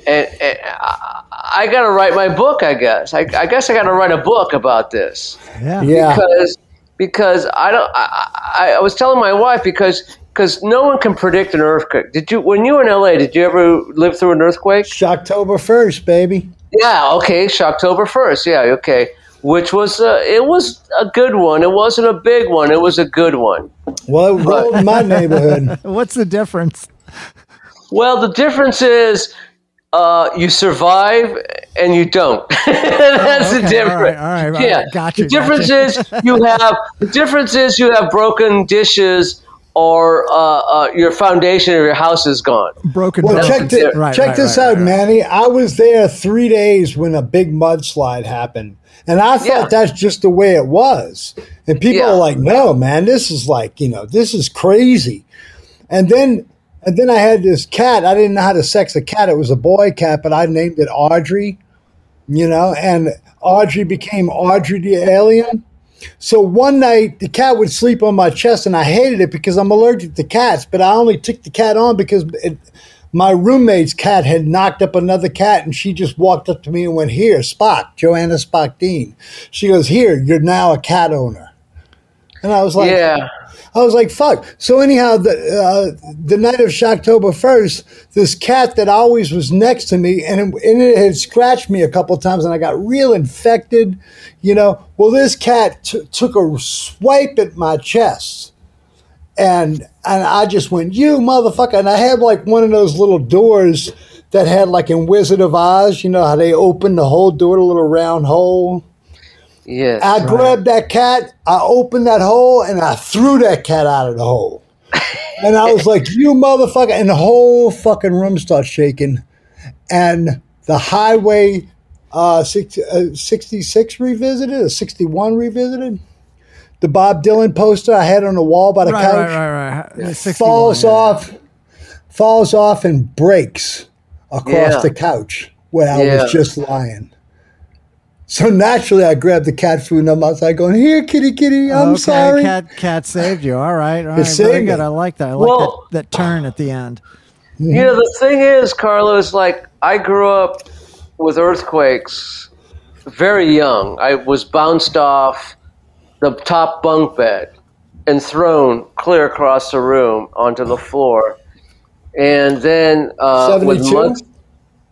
and, and I, I got to write my book. I guess. I, I guess I got to write a book about this Yeah. Yeah. because because I don't. I, I, I was telling my wife because. Because no one can predict an earthquake. Did you, when you were in LA, did you ever live through an earthquake? October 1st, baby. Yeah, okay, October first. Yeah, okay. Which was uh, it was a good one. It wasn't a big one. It was a good one. Well, it rolled in my neighborhood. What's the difference? Well, the difference is uh, you survive and you don't. That's the Okay, difference. all right, all right, all yeah. Gotcha, the difference gotcha. is you have the difference is you have broken dishes or uh, uh, your foundation of your house is gone. Broken. Well, check, thi- Right, check right, this right, out, right, right. Manny. I was there three days when a big mudslide happened. And I thought Yeah. that's just the way it was. And people Yeah. are like, no, man, this is like, you know, this is crazy. And then and then I had this cat. I didn't know how to sex a cat. It was a boy cat, but I named it Audrey, you know, and Audrey became Audrey the alien. So one night the cat would sleep on my chest, and I hated it because I'm allergic to cats. But I only took the cat on because it, my roommate's cat had knocked up another cat, and she just walked up to me and went, "Here, Spock, Joanna Spock Dean." She goes, "Here, you're now a cat owner." And I was like, yeah. I was like, fuck. So anyhow, the uh, the night of Shocktober first, this cat that always was next to me, and it, and it had scratched me a couple times, and I got real infected, you know. Well, this cat t- took a swipe at my chest, and and I just went, you motherfucker! And I had like one of those little doors that had like in Wizard of Oz, you know how they open the whole door, a little round hole. Yes. I grabbed that cat, I opened that hole, and I threw that cat out of the hole. and I was like, you motherfucker. And the whole fucking room starts shaking. And the highway uh, 60, uh, 66 revisited, or 61 revisited. The Bob Dylan poster I had on the wall by the Right, couch right, right, right. 61, falls yeah. off, falls off and breaks across Yeah. the couch where I Yeah. was just lying. So naturally, I grabbed the cat food and I'm outside going, "Here, kitty, kitty, I'm okay, sorry." Cat, cat saved you. All right, all right. saved Very me. good. I like that. I like Well- that, that turn at the end. You know, the thing is, Carlos, like, I grew up with earthquakes very young. I was bounced off the top bunk bed and thrown clear across the room onto the floor. And then, uh, with months,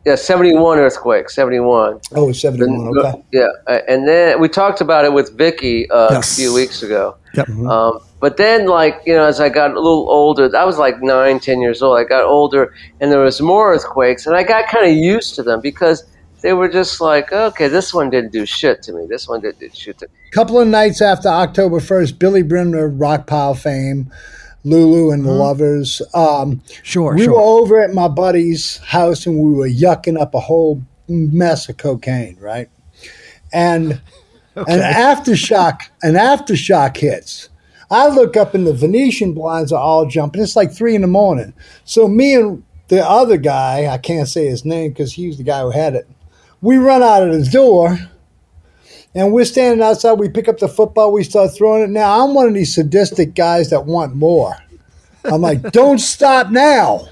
yeah, 71 earthquake, 71. Oh, 71, okay. Yeah, and then we talked about it with Vicki uh, Yes. a few weeks ago. Yep. Um, but then, like you know, as I got a little older, I was like nine, ten years old. I got older, and there was more earthquakes, and I got kind of used to them because they were just like, okay, this one didn't do shit to me. This one didn't do shit to me. A couple of nights after October 1st, Billy Bremner, Rockpile fame, Lulu and the Luvvers. Um, Sure, we sure. were over at my buddy's house and we were yucking up a whole mess of cocaine, right? And an aftershock, an aftershock hits. I look up and the Venetian blinds are all jumping. It's like three in the morning. So me and the other guy, I can't say his name because he's the guy who had it. We run out of the door and we're standing outside. We pick up the football. We start throwing it. Now I'm one of these sadistic guys that want more. I'm like, don't stop now.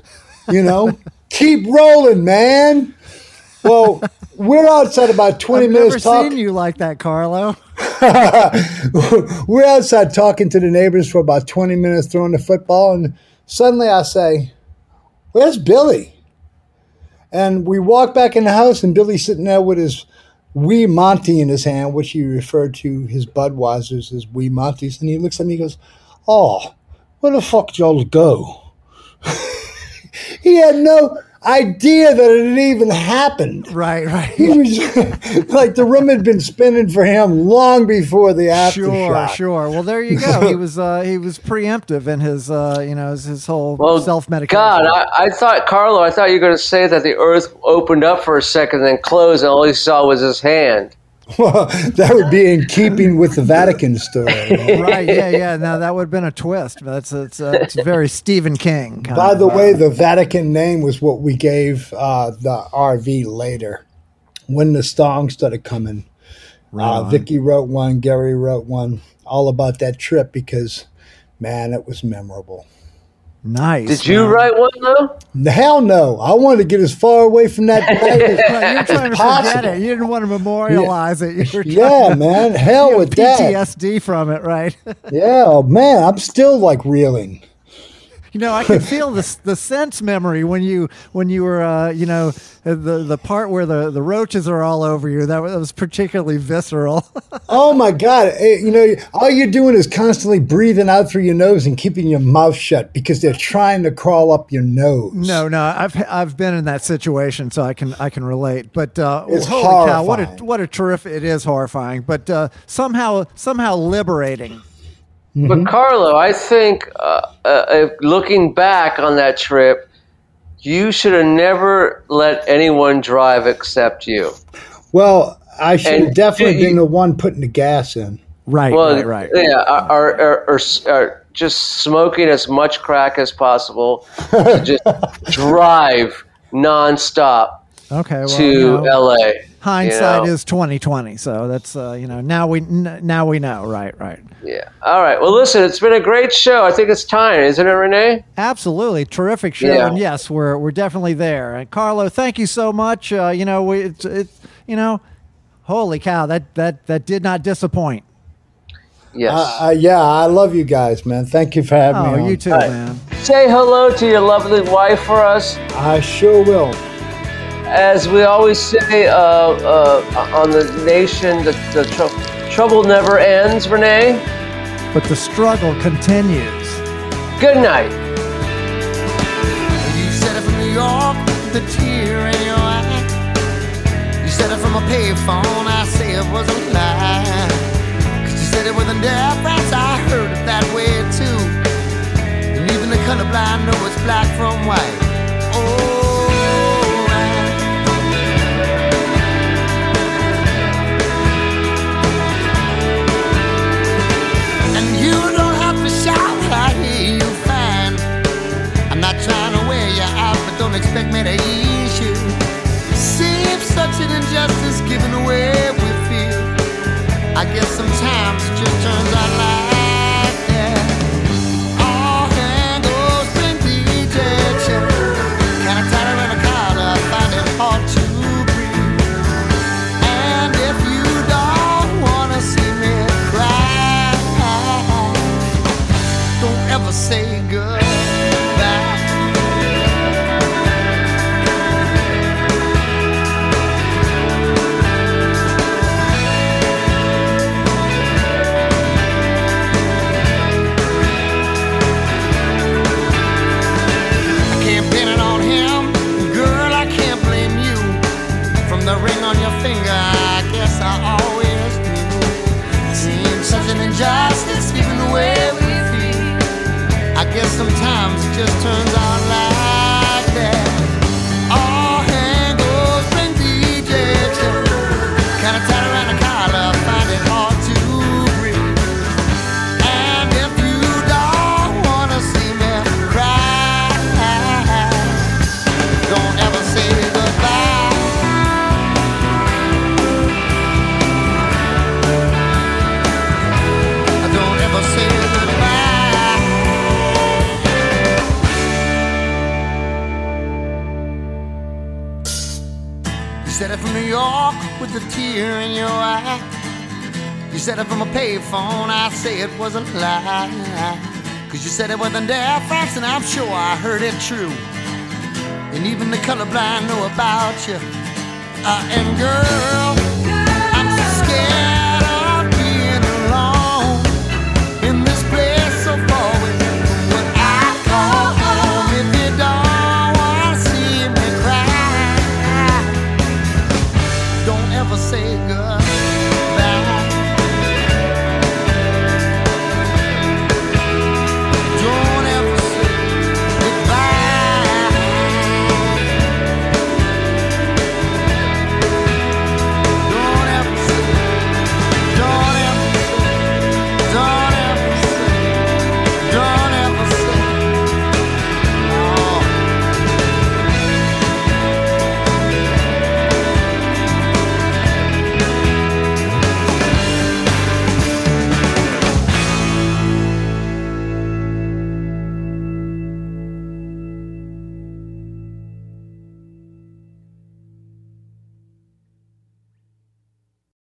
You know, keep rolling, man. Well, we're outside about 20 I've never minutes talking. seen you like that, Carlo. we're outside talking to the neighbors for about 20 minutes throwing the football. And suddenly I say, Where's Billy? And we walk back in the house, and Billy's sitting there with his wee Monty in his hand, which he referred to his Budweisers as wee Monties. And he looks at me and goes, Oh, where the fuck y'all go? He had no idea that it had even happened. Right, right. He was like the room had been spinning for him long before the Sure, aftershock. sure. Sure. Well, there you go. He was uh, he was preemptive in his uh, you know his, his whole Well, self medication. God, I, I thought, Carlo, I thought you were going to say that the earth opened up for a second, then closed, and all he saw was his hand. Well, that would be in keeping with the Vatican story. right? Yeah, yeah. Now that would have been a twist. But that's it's uh, it's very Stephen King. kind By of, the uh, way, the Vatican name was what we gave uh, the RV later when the songs started coming. Uh, Vicki wrote one, Gary wrote one, all about that trip because, man, it was memorable. Nice. Did you man. write one, though? Hell no! I wanted to get as far away from that night Right, as You're trying to forget possible. it. You didn't want to memorialize it. You were trying Yeah, to, man. Hell you with have that. PTSD from it, right? Yeah, oh, man. I'm still like reeling. You know, I can feel the the sense memory when you when you were uh, you know the the part where the, the roaches are all over you. That was, that was particularly visceral. Oh my God! Eh, You know, all you're doing is constantly breathing out through your nose and keeping your mouth shut because they're trying to crawl up your nose. no, no, I've I've been in that situation, so I can I can relate. But uh, It's holy cow, what a what a terrific! It is horrifying, but uh, somehow somehow liberating. But Carlo, I think uh, uh, looking back on that trip, you should have never let anyone drive except you. Well, I should have definitely do you- been the one putting the gas in. Right, Well, right, right. yeah, or, or, or, or just smoking as much crack as possible to just drive nonstop Okay, well, to you know, LA. Hindsight you know? is twenty twenty. So that's uh, you know now we n- now we know. Right, right. Yeah. All right. Well, listen, it's been a great show. I think it's time, isn't it, Renee? Absolutely, terrific show, Yeah. and yes, we're we're definitely there. And Carlo, thank you so much. Uh, you know, we it's, it's you know, holy cow, that that that did not disappoint. Yes. Uh, uh, yeah, I love you guys, man. Thank you for having me Oh, on. you too, right. man. Say hello to your lovely wife for us. I sure will. As we always say uh, uh, on the nation, the, the tr- trouble never ends, Renee. But the struggle continues. Good night. You said it from New York with a tear in your eye. You said it from a payphone, I say it was a lie. Cause you said it with a difference, I heard it that way too. And even the colorblind know it's black from white. Oh, don't expect me to ease you. Seems such an injustice given the way we feel. I guess was a lie. Cause you said it with a difference, and I'm sure I heard it true. And even the colorblind know about you. And girl,